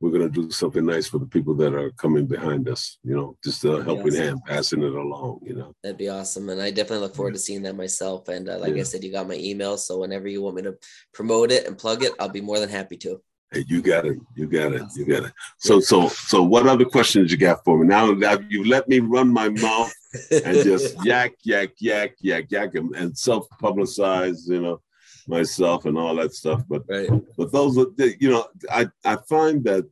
S2: we're going to do something nice for the people that are coming behind us, you know, just a helping awesome. hand, passing it along, you know.
S1: That'd be awesome. And I definitely look forward to seeing that myself. And uh, like yeah. I said, you got my email. So whenever you want me to promote it and plug it, I'll be more than happy to.
S2: Hey, you got it. You got it. You got it. So, so, so, what other questions you got for me? Now that you let me run my mouth and just yak, yak, yak, yak, yak, and, and self-publicize, you know, myself and all that stuff. But right. but those are you know I I find that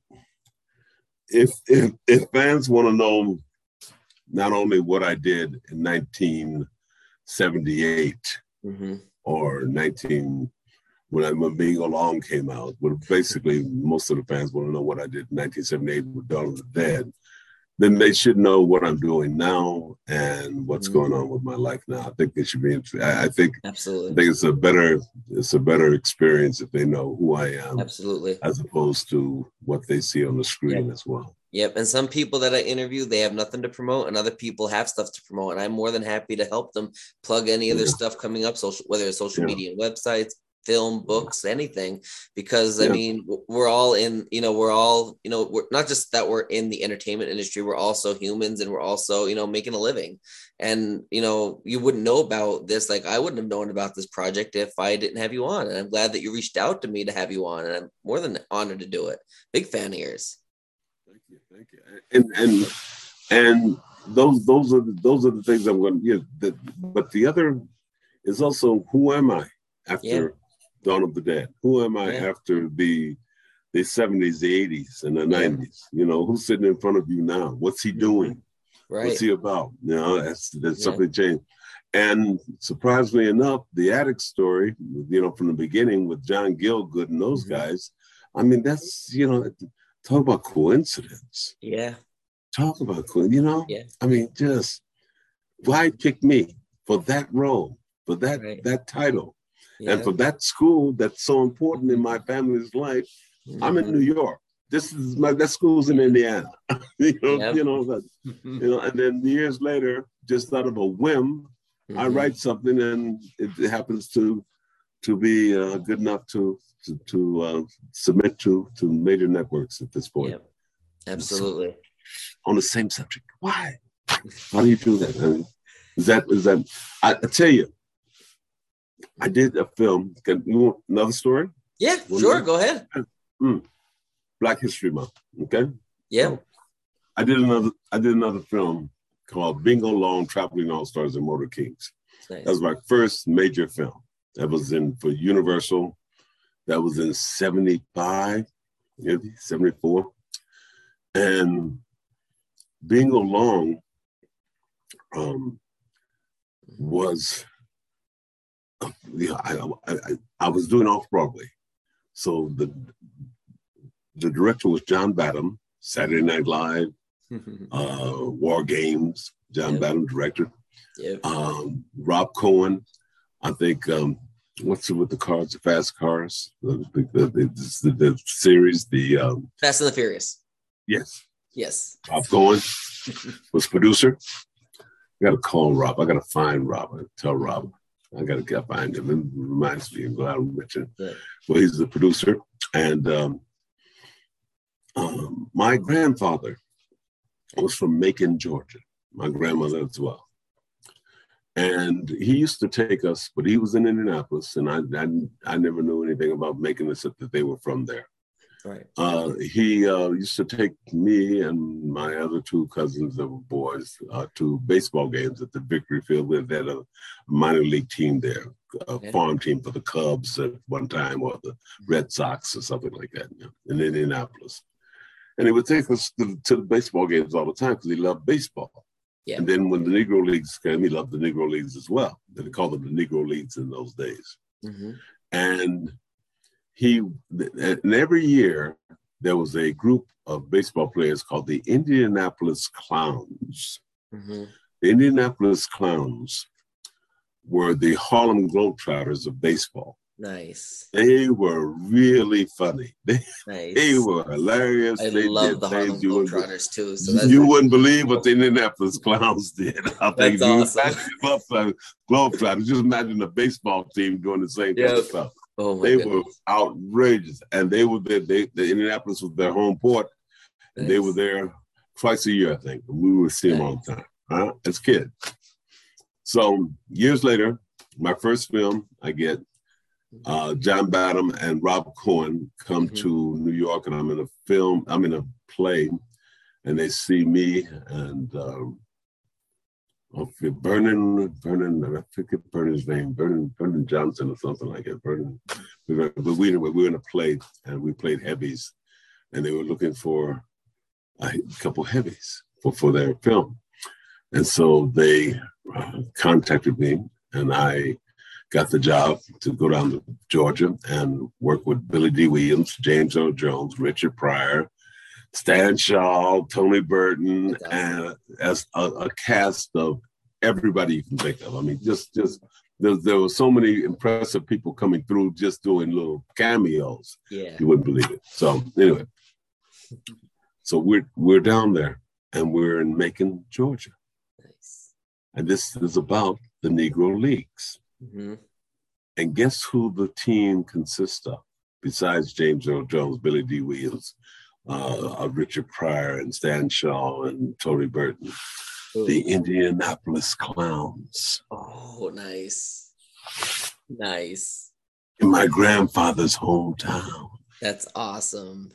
S2: if if if fans want to know not only what I did in 1978 mm-hmm. or 19 when, I, when Bingo Long came out, but basically most of the fans want to know what I did in 1978 with Dawn of the Dead then they should know what I'm doing now and what's mm-hmm. going on with my life now. I think they should be. I, I think
S1: absolutely.
S2: I think it's a better it's a better experience if they know who I am.
S1: Absolutely.
S2: As opposed to what they see on the screen yep. as well.
S1: Yep. And some people that I interview, they have nothing to promote, and other people have stuff to promote. And I'm more than happy to help them plug any other yeah. stuff coming up, social whether it's social yeah. media and websites, film, books, anything, because I mean, we're all in, you know, we're all, you know, we're not just that we're in the entertainment industry, we're also humans and we're also, you know, making a living. And, you know, you wouldn't know about this. Like I wouldn't have known about this project if I didn't have you on. And I'm glad that you reached out to me to have you on. And I'm more than honored to do it. Big fan of yours.
S2: Thank you. Thank you. And, and, and those, those are the, those are the things I'm going to, yeah, the, but the other is also who am I after yeah Dawn of the Dead? Who am I yeah. after the the 70s, the 80s, and the yeah. 90s? You know, who's sitting in front of you now? What's he mm-hmm. doing? Right. What's he about? You know, that's that's yeah. something changed. And surprisingly enough, the Attucks story, you know, from the beginning with John Gielgud and those mm-hmm. guys, I mean, that's you know, talk about coincidence.
S1: Yeah.
S2: Talk about coincidence. You know.
S1: Yeah.
S2: I mean, just why pick me for that role, for that right. that title? Yeah. And for that school that's so important in my family's life, mm-hmm. I'm in mm-hmm. New York. This is my that school's in Indiana. you know, yep. you know, that, you know, and then years later, just out of a whim, mm-hmm. I write something and it, happens to to be uh, good enough to to, to uh, submit to to major networks at this point. Yep.
S1: Absolutely. So,
S2: on the same subject. Why? How do you do that? I mean, is that is that? I, I tell you, I did a film. Can you want another story?
S1: Yeah, One sure. Go ahead.
S2: Mm. Black History Month. Okay.
S1: Yeah. So
S2: I did another. I did another film called Bingo Long Traveling All Stars and Motor Kings. Nice. That was my first major film. That was in for Universal. That was in 75, maybe 74. And Bingo Long um, was you know, I, I, I was doing off Broadway. So the the director was John Badham, Saturday Night Live, uh, War Games, John yep. Badham director. Yep. Um, Rob Cohen, I think, um, what's it with the cars, the fast cars, the, the, the, the, the series, the um,
S1: Fast and the Furious.
S2: Yes.
S1: Yes.
S2: Rob Cohen was producer. I got to call Rob. I got to find Rob and tell Rob I got to get find him. It reminds me of Richard. Right. Well, he's the producer. And um, um, my grandfather was from Macon, Georgia. My grandmother as well. And he used to take us, but he was in Indianapolis, and I I, I never knew anything about Macon except that they were from there.
S1: Right.
S2: Uh, he uh, used to take me and my other two cousins that were boys uh, to baseball games at the Victory Field. We had a minor league team there, a okay. farm team for the Cubs at one time, or the Red Sox, or something like that, you know, in Indianapolis. And he would take us to, to the baseball games all the time because he loved baseball. Yeah. And then when the Negro Leagues came, he loved the Negro Leagues as well. They called them the Negro Leagues in those days. Mm-hmm. And he and every year there was a group of baseball players called the Indianapolis Clowns. Mm-hmm. The Indianapolis Clowns were the Harlem Globetrotters of baseball.
S1: Nice.
S2: They were really funny. They, nice. they were hilarious.
S1: I
S2: they
S1: love the Harlem Globetrotters too.
S2: So you wouldn't believe what the Indianapolis Clowns did. I think
S1: that's awesome.
S2: Globetrotters. Just imagine a baseball team doing the same yep. stuff.
S1: Oh
S2: they
S1: goodness.
S2: were outrageous, and they were there. They, the Indianapolis was their home port, and they were there twice a year, I think. We would see them all the time, huh? As kids. So years later, my first film, I get uh, John Badham and Rob Cohen come mm-hmm. to New York, and I'm in a film. I'm in a play, and they see me and um, Okay, Vernon, Vernon, I forget Vernon's name, Vernon, Vernon Johnson or something like that. Vernon, we, we were in a play and we played heavies, and they were looking for a couple heavies for, for their film. And so they uh, contacted me, and I got the job to go down to Georgia and work with Billy Dee Williams, James Earl Jones, Richard Pryor, Stan Shaw, Tony Burton, and as a, a, cast of everybody you can think of. I mean, just just there, there were so many impressive people coming through just doing little cameos.
S1: Yeah,
S2: you wouldn't believe it. So anyway, so we're we're down there and we're in Macon, Georgia,
S1: nice.
S2: and this is about the Negro Leagues. Mm-hmm. And guess who the team consists of? Besides James Earl Jones, Billy Dee Williams, uh, Richard Pryor, and Stan Shaw, and Tony Burton. Ooh. The Indianapolis Clowns.
S1: Oh, nice. Nice.
S2: In my grandfather's hometown.
S1: That's awesome.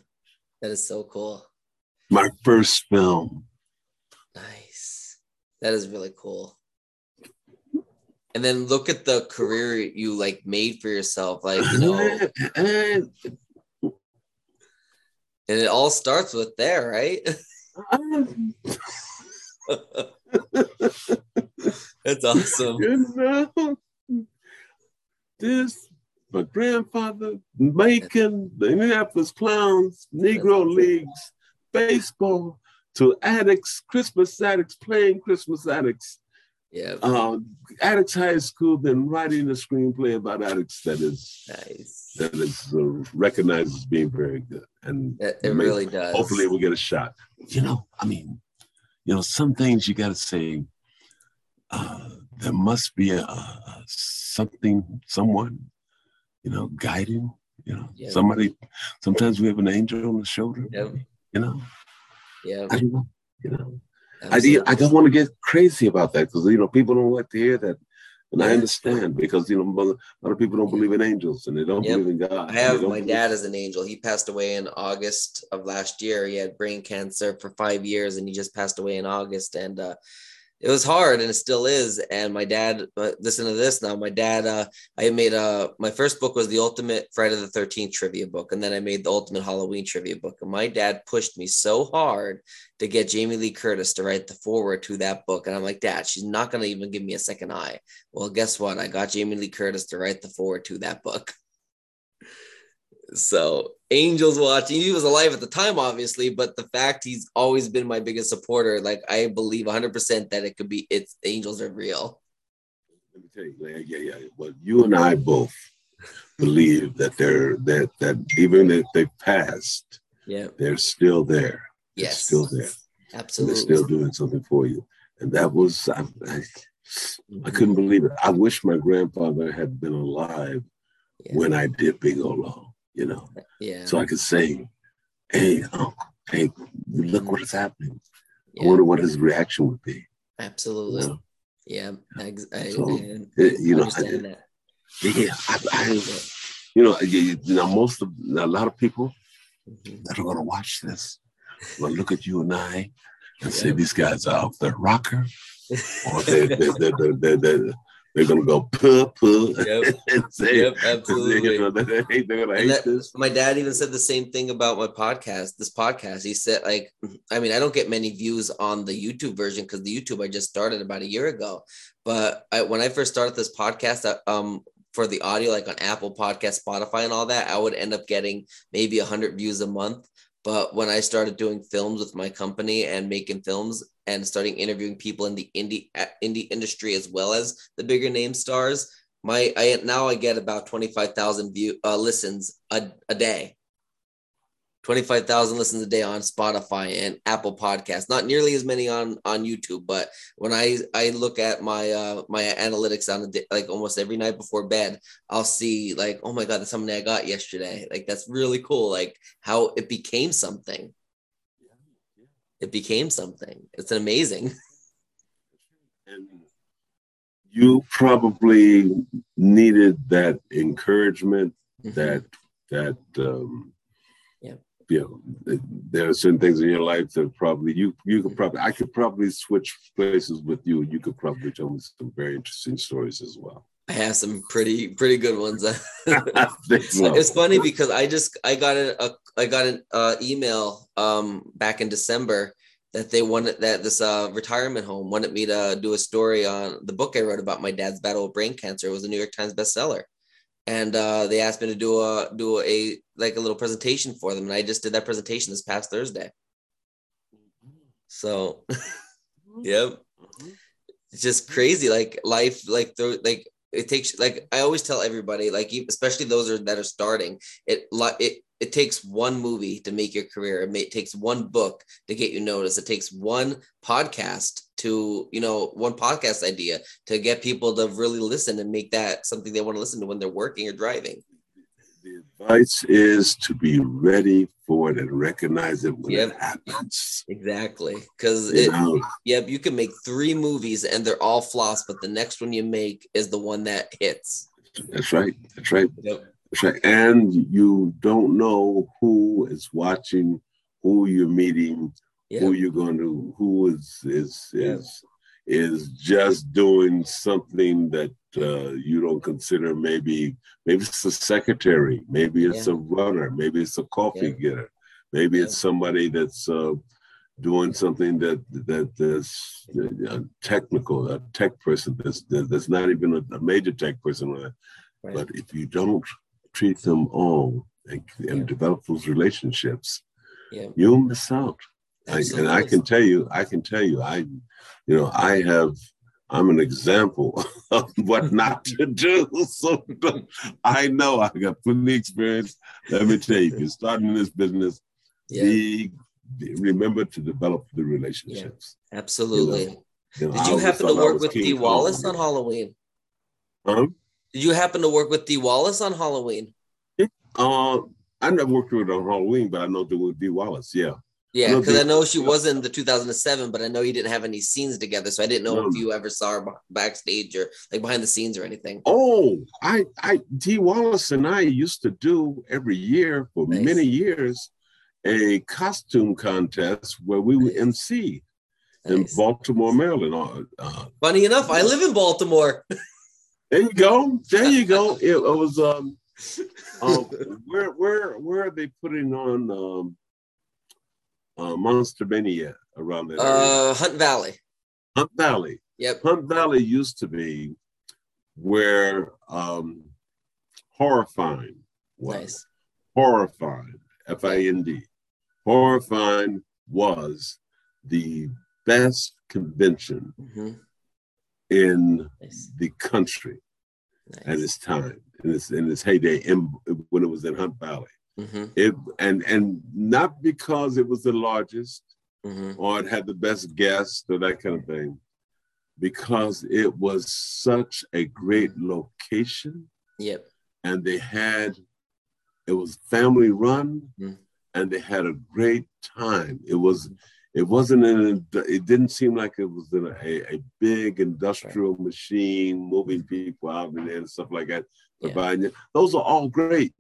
S1: That is so cool.
S2: My first film.
S1: Nice. That is really cool. And then look at the career you like made for yourself. Like, you know. and it all starts with there, right? That's awesome.
S2: You know, this my grandfather making the Indianapolis Clowns, Negro Leagues, baseball to Attucks, Crispus Attucks playing Crispus Attucks.
S1: Yeah.
S2: Uh, Attucks High School, then writing a screenplay about Attucks that is
S1: nice.
S2: That is uh, recognized as being very good, and
S1: it, it really does.
S2: Hopefully, we'll get a shot. You know, I mean, you know, some things you got to say. Uh, there must be a, a, something, someone, you know, guiding. You know, yeah. somebody. Sometimes we have an angel on the shoulder.
S1: Yep.
S2: You know.
S1: Yeah.
S2: I don't know. You know. I, I don't want to get crazy about that because you know people don't like to hear that, and I understand because you know a lot of people don't believe in angels and they don't yep. believe in God.
S1: I have my dad as an angel. He passed away in August of last year. He had brain cancer for five years, and he just passed away in August. And uh, it was hard and it still is and my dad uh, listen to this now my dad uh, i made a my first book was the ultimate friday the 13th trivia book and then i made the ultimate halloween trivia book and my dad pushed me so hard to get jamie lee curtis to write the foreword to that book and i'm like dad she's not going to even give me a second eye. Well guess what? I got jamie lee curtis to write the foreword to that book so Angels watching. He was alive at the time, obviously, but the fact he's always been my biggest supporter, like I believe 100% that it could be it's Angels are real.
S2: Let me tell you, yeah, yeah. Well, you and I both believe that they're that that even if they passed,
S1: yeah,
S2: they're still there.
S1: They're
S2: yes, still there.
S1: Absolutely,
S2: they're still doing something for you, and that was I, I, I couldn't believe it. I wish my grandfather had been alive yeah. when I did Bingo Long you know.
S1: Yeah.
S2: So I could say, hey, oh, hey, look what is happening. Yeah. I wonder what his reaction would be.
S1: Absolutely. You know? Yeah. I, I,
S2: so, it, you know, I, that. Yeah. I, I, you know, you know, most of a lot of people mm-hmm. that are going to watch this will look at you and I and say these guys are off their rocker, or they, they, they, they, they, they're gonna go puh puh. Yep. say,
S1: yep, absolutely. Know, they're, they're gonna hate that, this. My dad even said the same thing about my podcast. This podcast, he said, like, I mean, I don't get many views on the YouTube version because the YouTube I just started about a year ago. But I, when I first started this podcast, I, um, for the audio, like on Apple Podcast, Spotify, and all that, I would end up getting maybe 100 views a month. But when I started doing films with my company and making films and starting interviewing people in the indie indie industry as well as the bigger name stars, my I now I get about 25,000 view uh, listens a, a day. 25,000 listens a day on Spotify and Apple Podcasts. Not nearly as many on on YouTube, but when I I look at my uh my analytics on the like almost every night before bed, I'll see like, oh my god, that's something I got yesterday. Like that's really cool. Like how it became something. It became something. It's amazing.
S2: And you probably needed that encouragement, mm-hmm. that that um you know, there are certain things in your life that probably you you could probably I could probably switch places with you. You could probably tell me some very interesting stories as well.
S1: I have some pretty pretty good ones. it's funny because I just I got a, I got an uh, email um, back in December that they wanted that this uh, retirement home wanted me to do a story on the book I wrote about my dad's battle with brain cancer. It was a New York Times bestseller and uh, they asked me to do a do a like a little presentation for them, and I just did that presentation this past Thursday. So, mm-hmm. yep, mm-hmm. it's just crazy. Like life, like the like it takes like I always tell everybody, like especially those are, that are starting. It it it takes one movie to make your career. It, may, it takes one book to get you noticed. It takes one podcast to, you know, one podcast idea to get people to really listen and make that something they want to listen to when they're working or driving.
S2: The advice is to be ready for it and recognize it when
S1: Yep.
S2: it happens.
S1: Exactly. Because yep, you can make three movies and they're all floss, but the next one you make is the one that hits.
S2: That's right. That's right.
S1: Yep.
S2: That's right. And you don't know who is watching, who you're meeting, who you're going to, who is is is is just doing something that uh, you don't consider maybe maybe it's a secretary, maybe it's
S1: Yeah.
S2: a runner, maybe it's a coffee
S1: Yeah.
S2: getter, maybe
S1: Yeah.
S2: it's somebody that's uh, doing something that that that's uh, technical, a tech person that's that's not even a, a major tech person. uh,
S1: Right.
S2: But if you don't treat them all and, and develop those relationships, you'll miss out. I, and I can tell you, I can tell you, I, you know, I have, I'm an example of what not to do. So I know I got plenty of experience. Let me tell you, if you're starting this business,
S1: Yeah.
S2: be, remember to develop the relationships.
S1: Absolutely.
S2: You know,
S1: Did you happen to work with
S2: Kong.
S1: Wallace on Halloween?
S2: Huh?
S1: Did you happen to work with Dee Wallace on Halloween?
S2: Uh, I never worked with on Halloween, but I know Dee Wallace. Yeah.
S1: Yeah, because I know she was in the 2007, but I know you didn't have any scenes together, so I didn't know
S2: No.
S1: if you ever saw her backstage or like behind the scenes or anything.
S2: Oh, I, I, Dee Wallace and I used to do every year for
S1: Nice.
S2: many years a costume contest where we would MC in Baltimore, Maryland. Uh, uh,
S1: Funny enough, I live in Baltimore.
S2: there you go. There you go. It, it was um, um, where where where are they putting on um, uh, Monster Mania around that area?
S1: Uh, Hunt Valley.
S2: Hunt Valley.
S1: Yep.
S2: Hunt Valley used to be where um, HorrorFind was.
S1: Nice.
S2: HorrorFind, F I N D. HorrorFind was the best convention
S1: hmm
S2: in
S1: Nice.
S2: the country at
S1: Nice.
S2: its time, in its in its heyday, in, when it was in Hunt Valley.
S1: Hmm
S2: It and and not because it was the largest
S1: hmm
S2: or it had the best guests or that kind of thing, because it was such a great location.
S1: Yep.
S2: and they had it was family run
S1: Mhm.
S2: and they had a great time. It was it wasn't an it didn't seem like it was in a, a big industrial machine moving people out and and stuff like that.
S1: Yeah.
S2: those are all great.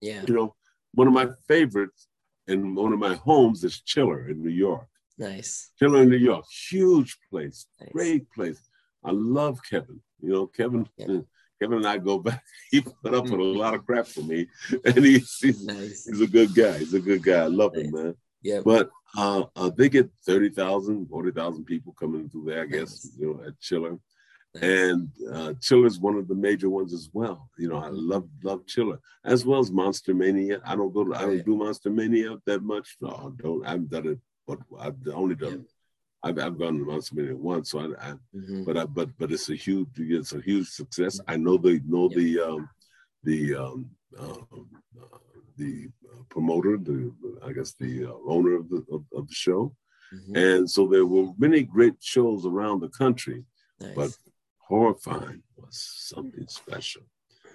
S1: Yeah.
S2: you know one of my favorites and one of my homes is chiller in new york
S1: Nice.
S2: chiller in new york huge place
S1: Nice.
S2: great place i love kevin you know kevin
S1: Yeah.
S2: Kevin and I go back. He put up with a lot of crap for me, and he's, he's,
S1: Nice.
S2: he's a good guy. He's a good guy. I love him, man.
S1: Yeah.
S2: But uh, uh, they get 30,000, 40,000 people coming through there, I guess,
S1: Nice.
S2: you know, at Chiller. And uh, Chiller is one of the major ones as well. You know, I love love Chiller as well as Monster Mania. I don't go to, I don't do Monster Mania that much. No, I don't. I haven't done it, but I've only done. I've, I've gone to Monster Mania once, so I, I
S1: Mhm.
S2: but I, but but it's a huge it's a huge success. I know the know
S1: Yep.
S2: the um, the um, uh, uh, the promoter, the I guess the uh, owner of the of, of the show,
S1: Mhm.
S2: and so there were many great shows around the country.
S1: Nice.
S2: But HorrorFind was something special.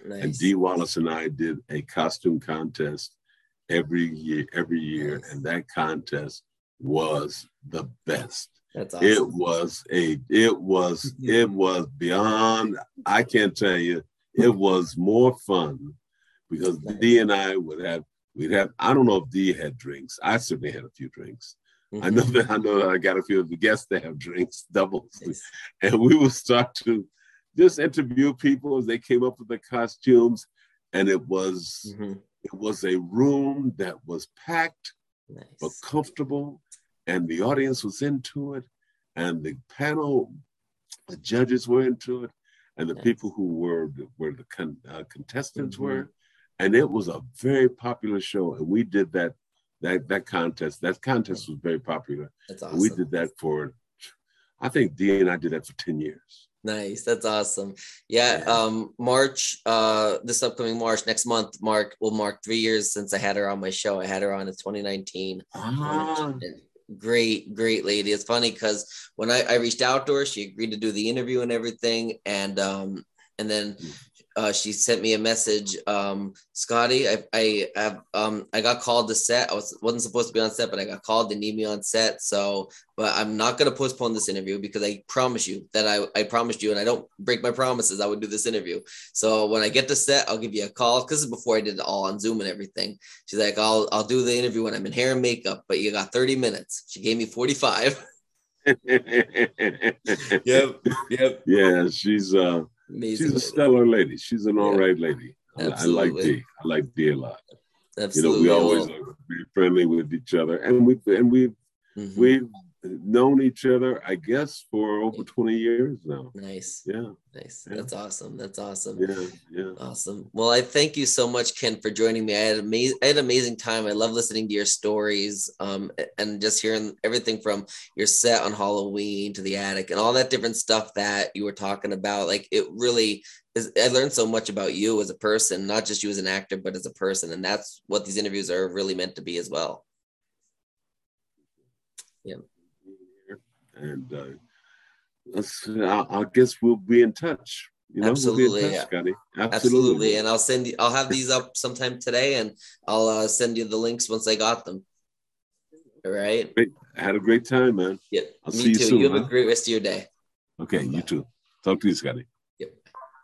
S2: And
S1: nice.
S2: Dee Wallace and I did a costume contest every year, every year,
S1: Nice.
S2: and that contest was the best.
S1: That's awesome.
S2: It was a it was it was beyond I can't tell you it was more fun because
S1: Nice.
S2: Dee and I would have we'd have I don't know if Dee had drinks. I certainly had a few drinks. I know that I know that I got a few of the guests that have drinks, doubles.
S1: Nice.
S2: And we would start to just interview people as they came up with the costumes. And it was
S1: Mhm.
S2: it was a room that was packed but comfortable, and the audience was into it, and the panel, the judges were into it, and the
S1: Nice.
S2: people who were where the con, uh, contestants
S1: Mhm.
S2: were, and it was a very popular show, and we did that that that contest. That contest was very popular.
S1: That's awesome.
S2: We did that for, I think Dee and I did that for ten years.
S1: Nice. That's awesome. Yeah. Um, March, uh, this upcoming March, next month, Mark will mark three years since I had her on my show. I had her on in 2019. Ah. Great, great lady. It's funny because when I, I reached out to her, she agreed to do the interview and everything. And um, and then hmm uh, she sent me a message. Um, Scotty, I I have um I got called to set. I was wasn't supposed to be on set, but I got called. They need me on set. So, but I'm not gonna postpone this interview because I promise you that I I promised you, and I don't break my promises. I would do this interview. So when I get to set, I'll give you a call because before I did it all on Zoom and everything. She's like, I'll I'll do the interview when I'm in hair and makeup, but you got 30 minutes. She gave me 45. yep. Yep.
S2: Yeah, she's uh Amazing She's a stellar lady. She's an yeah. all right lady. I like Dee. I like Dee a lot. Absolutely. You know, we always are friendly with each other, and we and we mm-hmm. we've known each other, I guess, for over 20 years now.
S1: Nice.
S2: Yeah.
S1: Nice. Yeah. That's awesome. That's awesome.
S2: Yeah. Yeah.
S1: Awesome. Well, I thank you so much, Ken, for joining me. I had amazing I had amazing time. I love listening to your stories um, and just hearing everything from your set on Halloween to the attic and all that different stuff that you were talking about. Like it really is I learned so much about you as a person, not just you as an actor, but as a person. And that's what these interviews are really meant to be as well. Yeah
S2: and uh, I, I, guess we'll be in touch.
S1: You know, Absolutely, we'll touch, Absolutely. Absolutely, and I'll send you. I'll have these up sometime today, and I'll uh, send you the links once I got them. All right.
S2: Great. I had a great time, man.
S1: Yeah, I'll me too. You, you have huh? a great rest of your day.
S2: Okay, Bye. you too. Talk to you, Scotty.